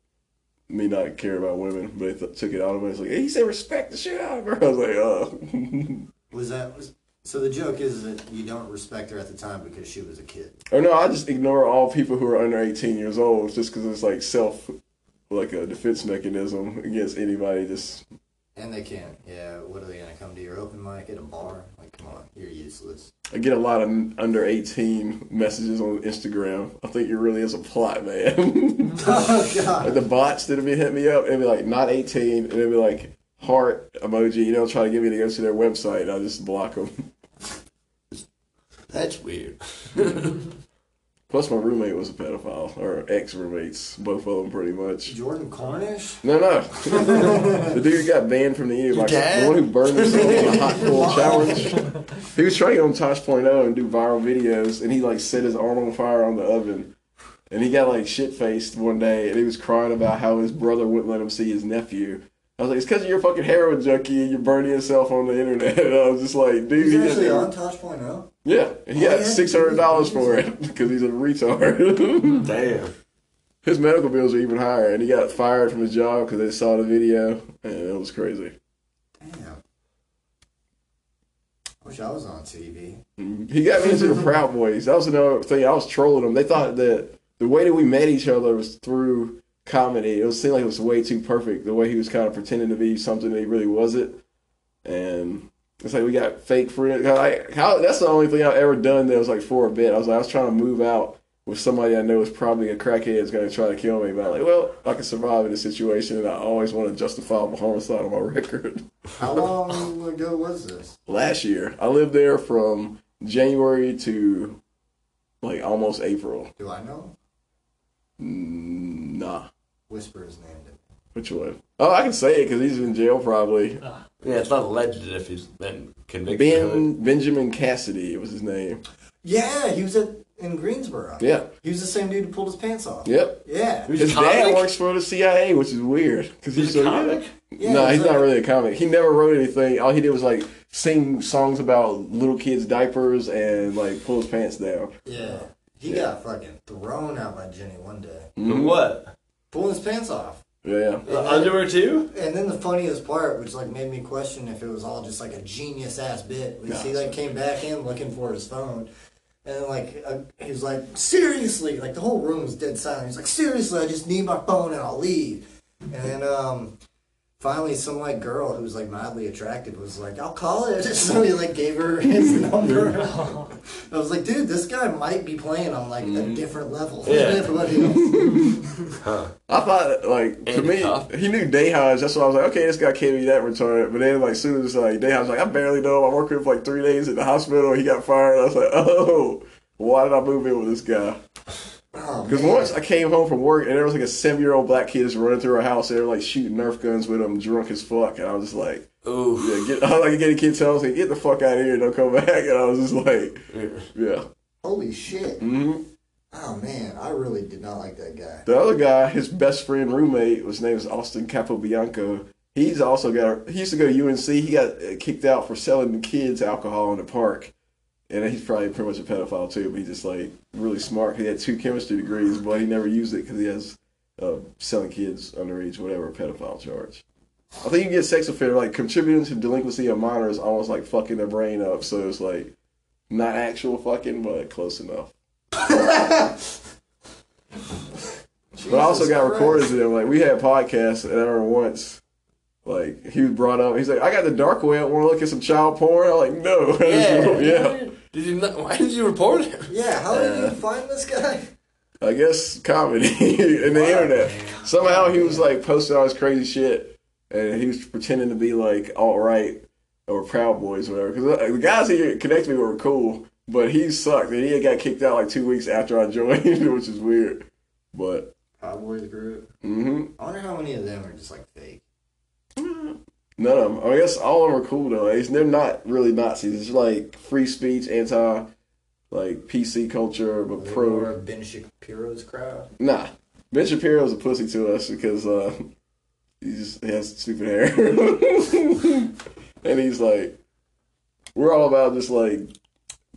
me not caring about women, but they th- took it out of me. It's like, hey, he said respect the shit out of her. I was like, oh. Was that was so? The joke is that you don't respect her at the time because she was a kid. or no, I just ignore all people who are under 18 years old just because it's like self, like a defense mechanism against anybody just And they can't. Yeah, what are they gonna come to your open mic at a bar? Like, come on, you're useless. I get a lot of under 18 messages on Instagram. I think it really is a plot, man. oh like god. the bots that be hitting me up, it'd be like not 18, and it'd be like heart emoji. You know, try to get me to go to their website, and I just block them. That's weird. Plus, my roommate was a pedophile, or ex roommates, both of them pretty much. Jordan Cornish. No, no. the dude got banned from the. Your Like the one who burned himself on a hot coal challenge. He was trying to get on Tosh.0 and do viral videos, and he like set his arm on fire on the oven. And he got like shit faced one day, and he was crying about how his brother wouldn't let him see his nephew. I was like, it's because you're a fucking heroin junkie and you're burning yourself on the internet. And I was just like, dude, He's he actually didn't- on Tosh.0. yeah, he Oh, got yeah? six hundred dollars for it because he's a retard. Damn. his medical bills are even higher, and he got fired from his job because they saw the video, and it was crazy. Damn. I wish I was on TV. Mm-hmm. He got me into the Proud Boys. That was another thing. I was trolling them. They thought that the way that we met each other was through comedy. It was seemed like it was way too perfect. The way he was kind of pretending to be something that he really wasn't, and it's like we got fake friends. Like, how that's the only thing I've ever done that was like for a bit. I was like I was trying to move out with somebody I know is probably a crackhead is going to try to kill me. But I'm like, well, I can survive in this situation, and I always want a justifiable homicide on my record. How long ago was this? Last year, I lived there from January to like almost April. Do I know? Mm, Nah, Whisper his name to me. which one? Oh, I can say it because he's in jail probably. Yeah, it's not alleged if he's been convicted. Ben Benjamin Cassidy was his name. Yeah, he was at in Greensboro. Yeah. He was the same dude who pulled his pants off. Yep. Yeah. Who's His a comic? dad works for the CIA, which is weird because He's a so- comic? Yeah, no, he's he's not really a comic. He never wrote anything. All he did was like sing songs about little kids' diapers and like pull his pants down. Yeah. He got fucking thrown out by Jenny one day. Mhm. What? Pulling his pants off. Yeah. Uh, underwear too? And then the funniest part, which like made me question if it was all just like a genius ass bit, was he like came back in looking for his phone, and then like uh, he was like seriously, like the whole room was dead silent. He's like seriously, I just need my phone and I'll leave. And then um, finally, some like girl who was like mildly attractive was like, I'll call it. So he like gave her his number. I was like, dude, this guy might be playing on like a mm-hmm. different level Yeah. than everybody else. Huh. I thought like to Andy me Kaufman. he knew Dayhaj. That's why I was like, okay, this guy can't be that retarded. But then like soon as like Dayhaj was like, I barely know him. I worked with him for like three days at the hospital. He got fired. I was like, oh, why did I move in with this guy? Oh, Because man. once I came home from work and there was like a seven year old black kid just running through our house. and They were like shooting Nerf guns with him, drunk as fuck. And I was just like, Ooh. yeah, get, I was like getting kids tell us, like, get the fuck out of here, and don't come back. And I was just like, yeah. Holy shit. hmm Oh man, I really did not like that guy. The other guy, his best friend roommate, was named Austin Capobianco. He's also got. He used to go to UNC. He got uh, kicked out for selling the kids alcohol in the park, and he's probably pretty much a pedophile too. But he's just like really smart. He had two chemistry degrees, but he never used it because he has uh, selling kids underage, whatever, pedophile charge. I think you get sex offender like contributing to delinquency of minors, almost like fucking their brain up. So it's like not actual fucking, but close enough. But I also got recordings of them. Like we had podcasts, and I remember once, like he was brought up. He's like, "I got the dark web. Want to look at some child porn?" I'm like, "No." Yeah. yeah. Did you not? Why did you report him? Yeah, how did Uh, you find this guy? I guess comedy and the internet. Somehow he was like posting all this crazy shit, and he was pretending to be like alt right or Proud Boys or whatever. Because the guys he connected me with were cool, but he sucked, and he had got kicked out like two weeks after I joined, which is weird. But Cowboys group. hmm I wonder how many of them are just like fake. None of them. I guess all of them are cool though. It's, they're not really Nazis. It's like free speech, anti, like PC culture, but They're pro. Ben Shapiro's crowd. Nah, Ben Shapiro's a pussy to us because uh, he just he has stupid hair, and he's like, we're all about just like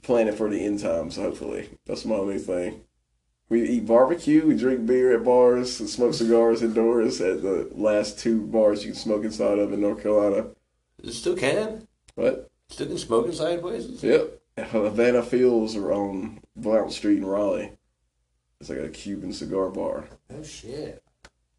planning for the end times. Hopefully, that's my only thing. We eat barbecue, we drink beer at bars, and smoke cigars indoors at the last two bars you can smoke inside of in North Carolina. You still can? What? Still can smoke inside places? Yep. Havana Fields are on Blount Street in Raleigh. It's like a Cuban cigar bar. Oh shit.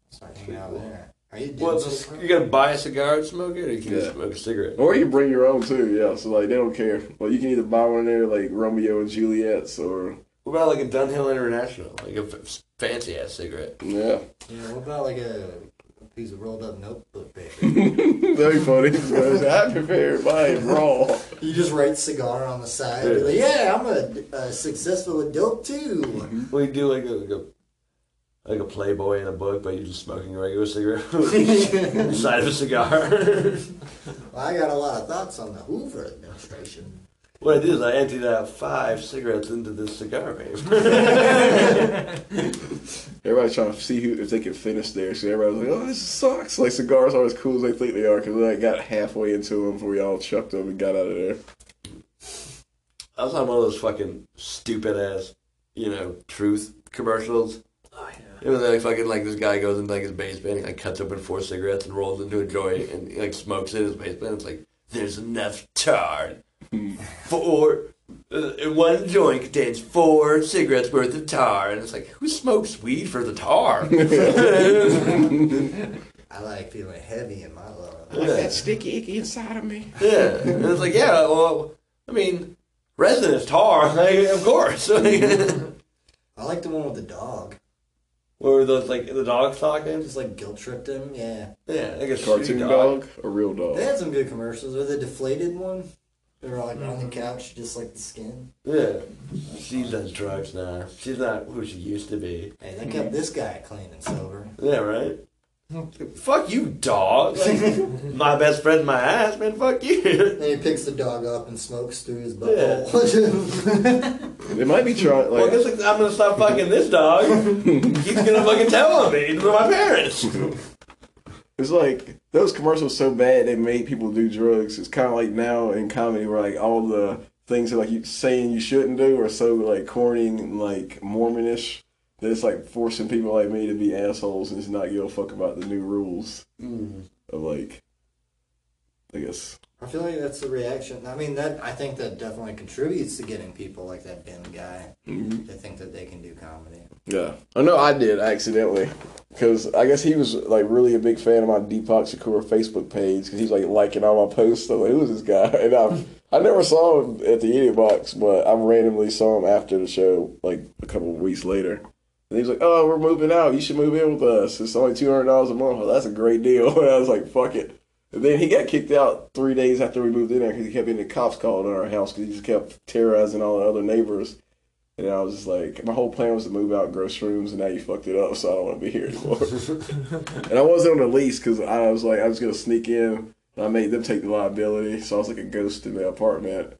Start hanging out there. Are you doing What's a, you gotta buy a cigar and smoke it, or you can Yeah. smoke a cigarette? Or you can bring your own too, yeah. So like they don't care. Like you can either buy one there like Romeo and Juliet's or What about like a Dunhill International, like a f- fancy ass cigarette? yeah. Yeah, what about like a piece of rolled up notebook paper? That'd be funny. Just goes, I prepared mine raw. you just write cigar on the side. Be like, yeah, I'm a, a successful adult too. Mm-hmm. We do like a, like a like a Playboy in a book, but you're just smoking a regular cigarette inside of a cigar. Well, I got a lot of thoughts on the Hoover administration. What I did is I emptied out five cigarettes into this cigar paper. Everybody's trying to see who if they can finish there. So everybody's like, "Oh, this sucks." Like cigars aren't as cool as they think they are because they like, got halfway into them before we all chucked them and got out of there. I was on one of those fucking stupid ass, you know, truth commercials. Oh yeah. It was like fucking like this guy goes into like his basement and like cuts open four cigarettes and rolls into a joint and like smokes it in his basement. It's like there's enough tar for uh, one joint contains four cigarettes worth of tar, and it's like, who smokes weed for the tar? I like feeling heavy in my love. Like that sticky icky inside of me. yeah, and it's like, yeah, well, I mean, resin is tar, like, of course. I like the one with the dog. what were those like the dogs talking? Just like guilt tripped him. Yeah. Yeah, like a Cartoon street dog, a real dog. They had some good commercials. Or the deflated one. They were like on the mm-hmm. couch, just like the skin. Yeah, she does drugs now. She's not who she used to be. Hey, they kept this guy clean and sober. Yeah, right. Fuck you, dog. Like, my best friend, my ass, man. Fuck you. Then he picks the dog up and smokes through his butthole. They might be trying Well, I like guess I'm gonna stop fucking this dog. He's gonna fucking tell on me to my parents. It's like those commercials so bad they made people do drugs. It's kind of like now in comedy where like all the things that like you saying you shouldn't do are so like corny and like Mormonish that it's like forcing people like me to be assholes and just not give a fuck about the new rules mm-hmm. of like I guess I feel like that's the reaction. I mean, that I think that definitely contributes to getting people like that Ben guy mm-hmm. to think that they can do comedy. Yeah, I know I did accidentally because I guess he was like really a big fan of my Deepak Shakur Facebook page because he's like liking all my posts. I'm like, who is this guy? And I I never saw him at the Idiot Box, but I randomly saw him after the show like a couple of weeks later. And he was like, "Oh, we're moving out. You should move in with us. It's only two hundred dollars a month. Well, that's a great deal." And I was like, "Fuck it." And then he got kicked out three days after we moved in there because he kept getting the cops called on our house because he just kept terrorizing all the other neighbors. And I was just like, my whole plan was to move out, grow shrooms, and now you fucked it up, so I don't want to be here anymore. and I wasn't on the lease because I was like, I was gonna sneak in. And I made them take the liability, so I was like a ghost in the apartment.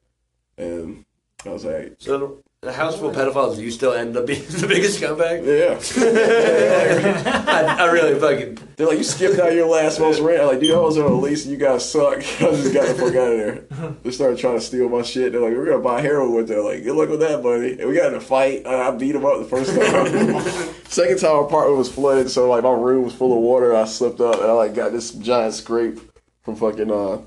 And I was like, So the house full of pedophiles, you still end up being the biggest scumbag. yeah. I, I really fucking. They're like, you skipped out your last month's rent. I'm like, dude, I was on a lease and you guys suck. I just got the fuck out of there. They started trying to steal my shit. They're like, we're gonna buy heroin with it. Like, good luck with that, buddy. And we got in a fight. I I beat them up the first time. Second time, our apartment was flooded, so like my room was full of water. I slipped up and I like got this giant scrape from fucking uh.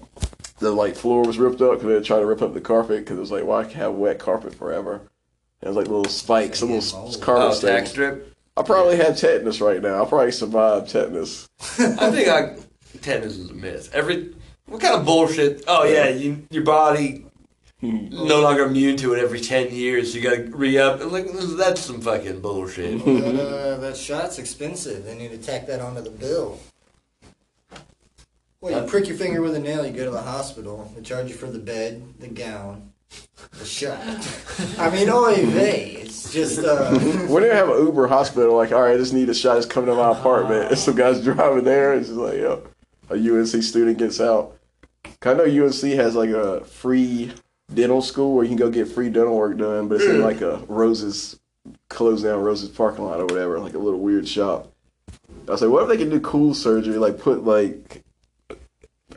The like floor was ripped up because they tried to rip up the carpet because it was like, why well, have wet carpet forever? It was like little spikes, a little s- carpet Oh, stains. strip. I probably have tetanus right now. I probably survived tetanus. I think I tetanus is a myth. Every what kind of bullshit? Oh yeah, you, your body no longer immune to it every ten years. You gotta re up. Like that's some fucking bullshit. That, uh, that shot's expensive. They need to tack that onto the bill. Well, you prick your finger with a nail, you go to the hospital. They charge you for the bed, the gown, shot. I mean, vey. It's just, uh, We didn't have an Uber hospital. Like, all right, I just need a shot. Just come to my apartment. And some guys driving there. It's just like, yo, a UNC student gets out. I know UNC has like a free dental school where you can go get free dental work done, but it's in like a Roses closed down Roses parking lot or whatever, like a little weird shop. I was like, what if they can do cool surgery, like put like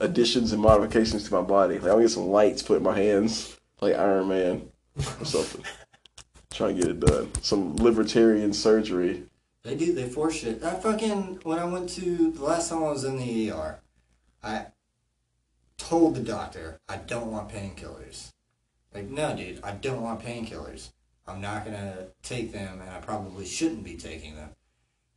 additions and modifications to my body? Like, I'll get some lights put in my hands, like Iron Man or something. Trying to get it done. Some libertarian surgery. they do, they force it. I fucking, when I went to, the last time I was in the ER, I told the doctor, I don't want painkillers. Like, no, dude, I don't want painkillers. I'm not gonna take them, and I probably shouldn't be taking them.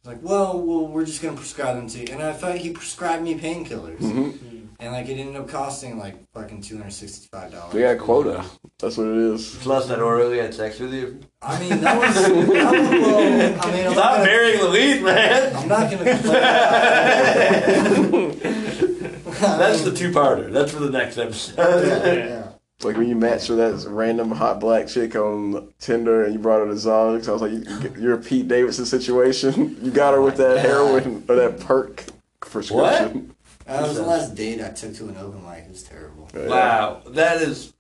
He's like, well, well, we're just gonna prescribe them to you. And I thought he prescribed me painkillers, mm-hmm. and like it ended up costing like fucking two hundred sixty-five dollars. We got quota. That's what it is. Plus that orally had sex with you. I mean, that was. That was well, I mean, I'm not, Stop gonna, burying the lead, man. I'm not gonna. That's the two-parter. That's for the next episode. yeah, yeah. Like when you matched with that random hot black chick on Tinder and you brought her to Zogs. I was like, you, you're a Pete Davidson situation. You got her with that heroin or that perk prescription. What? That was the last date I took to an open mic. It was terrible. Yeah. Wow, that is.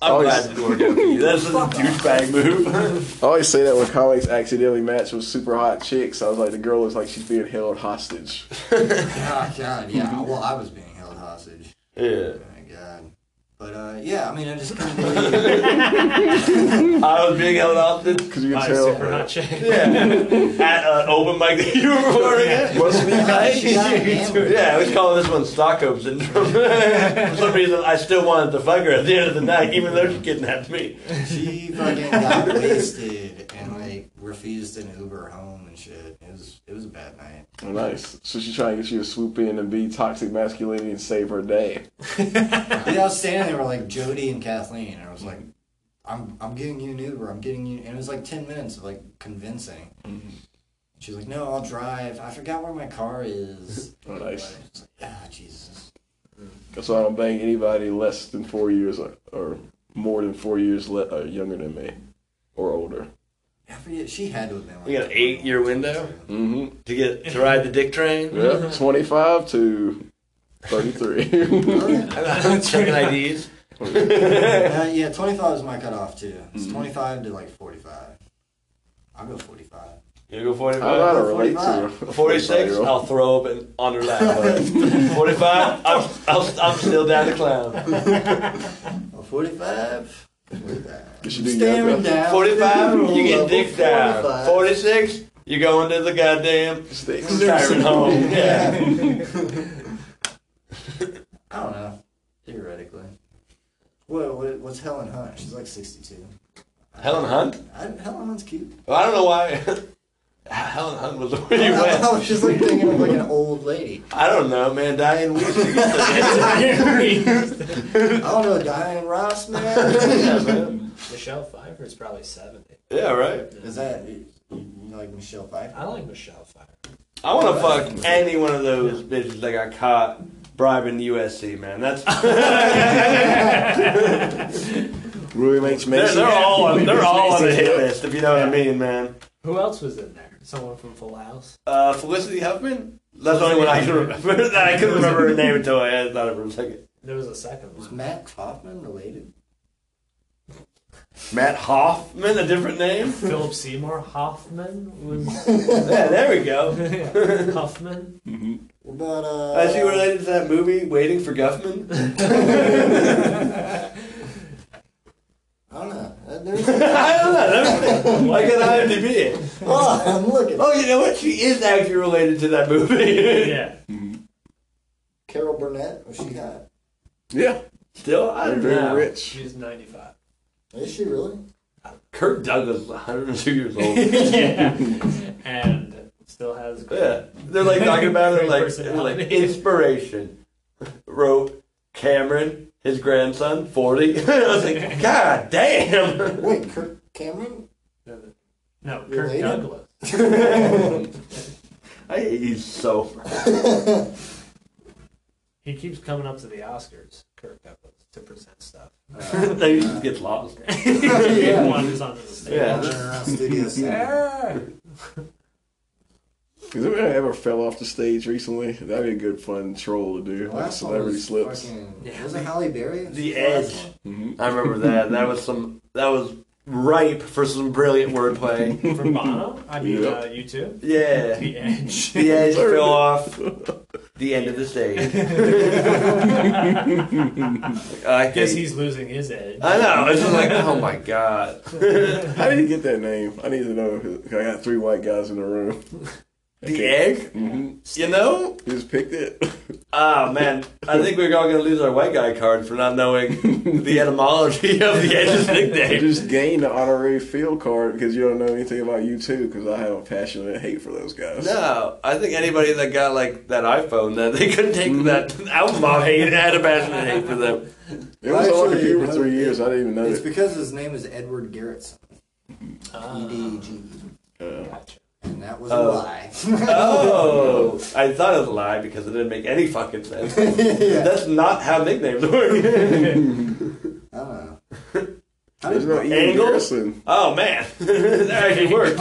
I'm Oh, glad he's- it didn't work out. That's a douchebag move. I always say that when comics accidentally match with super hot chicks. I was like, the girl looks like she's being held hostage. Oh God, yeah. Well, I was being held hostage. yeah. My God. But uh, yeah, I mean, I just kind of I was being held hostage. Because you can Hi, tell. super hot chick. Yeah. At an open mic that you were performing at. Must be She. Yeah, I was calling this one Stockholm syndrome. For some reason, I still wanted to fuck her at the end of the night, even though she kidnapped me. she fucking got wasted and like refused an Uber home and shit. It was it was a bad night. Oh, nice. So she's trying to get you to swoop in and be toxic masculinity and save her day. Yeah, I was standing there with like Jody and Kathleen, and I was like, "I'm I'm getting you an Uber. I'm getting you." And it was like ten minutes of like convincing. She's like, "No, I'll drive. I forgot where my car is." Oh, nice. I was like, ah, Jesus. So I don't bang anybody less than four years or, or more than four years le- uh, younger than me or older. I forget. She had to have been. Like, You got an eight-year window Mm-hmm. to get to ride the dick train. Yeah, 25 to 33. I'm checking IDs. Uh, yeah, twenty five is my cutoff too. It's Mhm. twenty five to like forty five. I'll go forty five. You go 45? I gotta relate 45. to 46, I'll throw up and on her lap. 45, I'm, I'll, I'm still down to clown. Oh, 45? 45. You Staring down. 45, you get dick down. 46, you go into the goddamn Sticks. siren home. Yeah. I don't know. Theoretically. What, what, what's Helen Hunt? She's like 62. Helen Hunt? I, Helen Hunt's cute. Well, I don't know why. Helen Hunt was where you I went. was just like thinking of like an old lady. I don't know, man. Dianne Wiest. I don't know, Diane Ross, man. Michelle Pfeiffer is probably 70. Yeah, right. Is that you you like Michelle Pfeiffer? I like Michelle Pfeiffer. I want to fuck any one of those bitches that got caught bribing USC, man. That's William H. they're, Macy. they're all on, they're all on the hit list, if you know what I mean, man. Who else was in there? Someone from Full House? Uh, Felicity Huffman. That's the only one I can remember. That I couldn't remember her name until I had thought of her for a second. There was a second Was one. Matt Kaufman related? Matt Hoffman, a different name. Philip Seymour Hoffman was Yeah, there we go. Huffman. What about, uh... Is he related to that movie, Waiting for Guffman? I don't know. Uh, I don't know. Let me think. I got IMDb oh, I'm looking. Oh, you know what? She is actually related to that movie. Yeah. Carol Burnett, was she hot? Yeah, Still, I they're don't very know. rich. She's 95. Is she really? Kirk Douglas is 102 years old. yeah. And still has. Yeah, they're like talking about it like like inspiration. Wrote Cameron, his grandson, 40. I was like, God damn. Wait, Kirk Cameron? No, Kirk Related? Douglas. I, hate you so. much. He keeps coming up to the Oscars, Kirk Douglas, to present stuff. he just gets lost. He wanders onto the stage. Yeah. Studio city. Ah. Has anyone ever fell off the stage recently? That'd be a good fun troll to do. The Like last one celebrity was slips. fucking- Yeah. Was it Halle Berry? The Edge. one? hmm I remember that. That was some. That was ripe for some brilliant wordplay. From Bono? I mean, Yep. uh, you too? Yeah. The Edge. The edge fell off the end of the stage. I I guess can, he's losing his edge. I know. It's just like, oh my god. How did he get that name? I need to know. 'cause I got three white guys in the room. The egg? hmm You know? He just picked it. Oh man, I think we're all gonna lose our white guy card for not knowing the etymology of the edge's You nickname. just gained the honorary field card because you don't know anything about you too. Because I have a passionate hate for those guys. No, I think anybody that got like that iPhone that they couldn't take that album off hate had a passionate hate for them. It was on my Actually, computer for three years. I didn't even know It's it. because his name is Edward Garrettson. Ah, E-D-G. Uh, gotcha. And that was Oh. a lie. Oh, I thought it was a lie because it didn't make any fucking sense. yeah. That's not how nicknames work. I don't know. How there's did no Angle? Garrison. oh man, that actually works.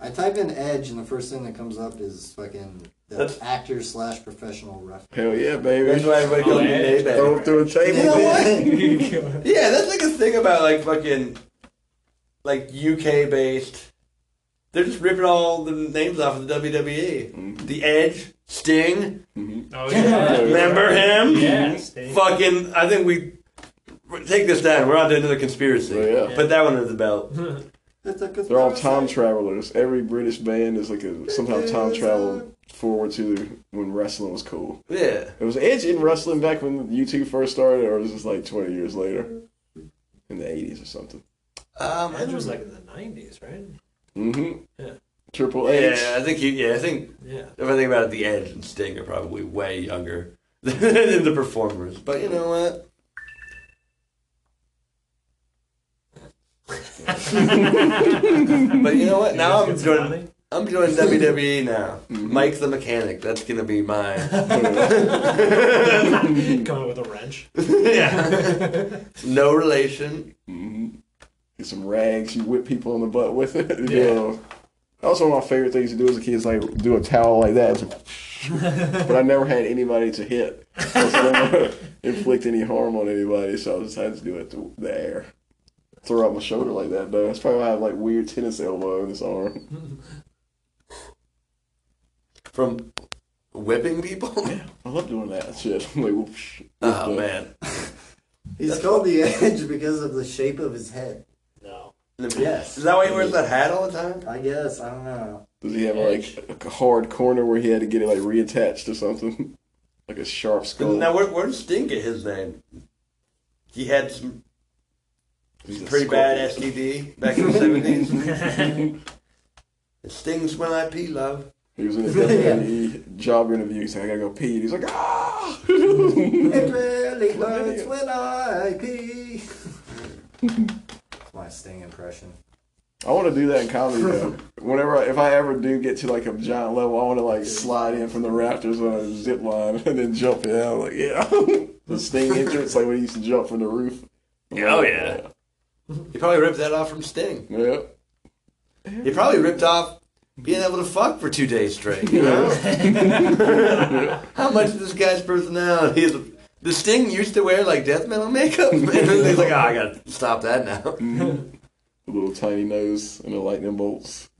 I type in Edge, and the first thing that comes up is fucking the actor slash professional reference. Hell yeah, baby! That's why everybody calls me Oh, Nate. Throw him through a table. You know what? what? Yeah, that's like a thing about like fucking like UK based. They're just ripping all the names off of the WWE. Mhm. The Edge, Sting. Oh yeah. Remember him? Yeah. Sting. Fucking, I think we take this down. We're on to another conspiracy. Oh, yeah. Put that one under the belt. They're all time travelers. Every British band is like a somehow time travel forward to when wrestling was cool. Yeah. It was Edge in wrestling back when YouTube first started, or was this like 20 years later? In the 80s or something. Um, I Edge was like in the nineties, right? Mm-hmm. Yeah. Triple H. Yeah, I think he. Yeah, I think Yeah. if I think about it, the Edge and Sting are probably way younger than the performers. But you know what? but you know what? Now I'm Get joining. I'm joining WWE now. Mike the Mechanic. That's gonna be my. Come out with a wrench. yeah. No relation. hmm Get some rags, you whip people in the butt with it. You Yeah. know. That was one of my favorite things to do as a kid is like do a towel like that. but I never had anybody to hit. So I never inflict any harm on anybody, so I just had to do it to the air. Throw out my shoulder like that though. That's probably why I have like weird tennis elbow in this arm. From whipping people. Yeah, I love doing that shit. I'm like, whoosh, Oh whoop, man. He's called the Edge because of the shape of his head. No. Yes. Is that why he wears that hat all the time? I guess. I don't know. Does he have like a hard corner where he had to get it like reattached or something? like a sharp skull. Now, where, where did Sting get his name? He had some He's pretty bad scorpion. STD back in the seventies. it stings when I pee, love. He was in a WWE job interview. He said, I gotta go pee. He's like, ah! It really hurts when I pee. My Sting impression. I want to do that in comedy though. Whenever, I, if I ever do get to like a giant level, I want to like slide in from the rafters on a zip line and then jump in. Like, yeah, the Sting entrance, like when he used to jump from the roof. Oh, yeah. He probably ripped that off from Sting. yeah. He probably ripped off being able to fuck for two days straight. You know? How much of this guy's personality is? The Sting used to wear like death metal makeup, and then he's like, "Oh, I gotta stop that now." A little tiny nose and the lightning bolts.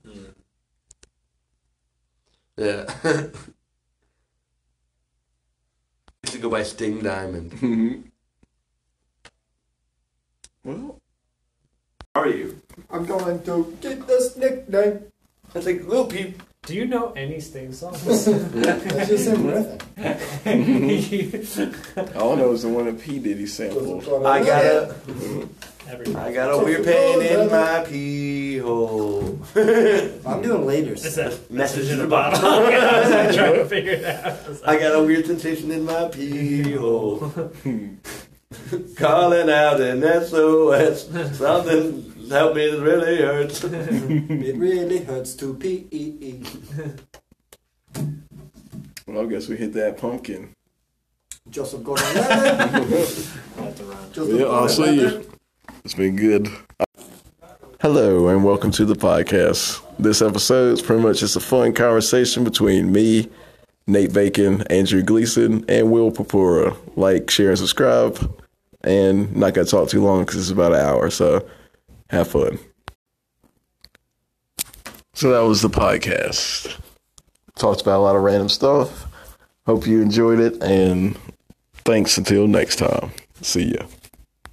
Yeah. used to go by Sting Diamond. Mhm. well, How are you? I'm going to get this nickname. I was like, little peep. Do you know any Sting songs? That's just him riffing. all I know is the one that P Diddy sampled. I got a, Every I got a weird pain in my pee hole. I'm doing later. It's that Message in the bottle. bottle. I was trying to figure it out. I got a weird sensation in my pee hole. Calling out an SOS. Something help me, it really hurts. It really hurts to pee. Well, I guess we hit that pumpkin. Joseph Gordon-Levitt. I'll have to run. Joseph Yeah, I'll see you. It's been good. Hello and welcome to the podcast. This episode is pretty much just a fun conversation between me, Nate Bacon, Andrew Gleason, and Will Papura. Like, share, and subscribe. And not gonna talk too long because it's about an hour, so have fun. So that was the podcast. Talked about a lot of random stuff. Hope you enjoyed it, and thanks until next time. See ya.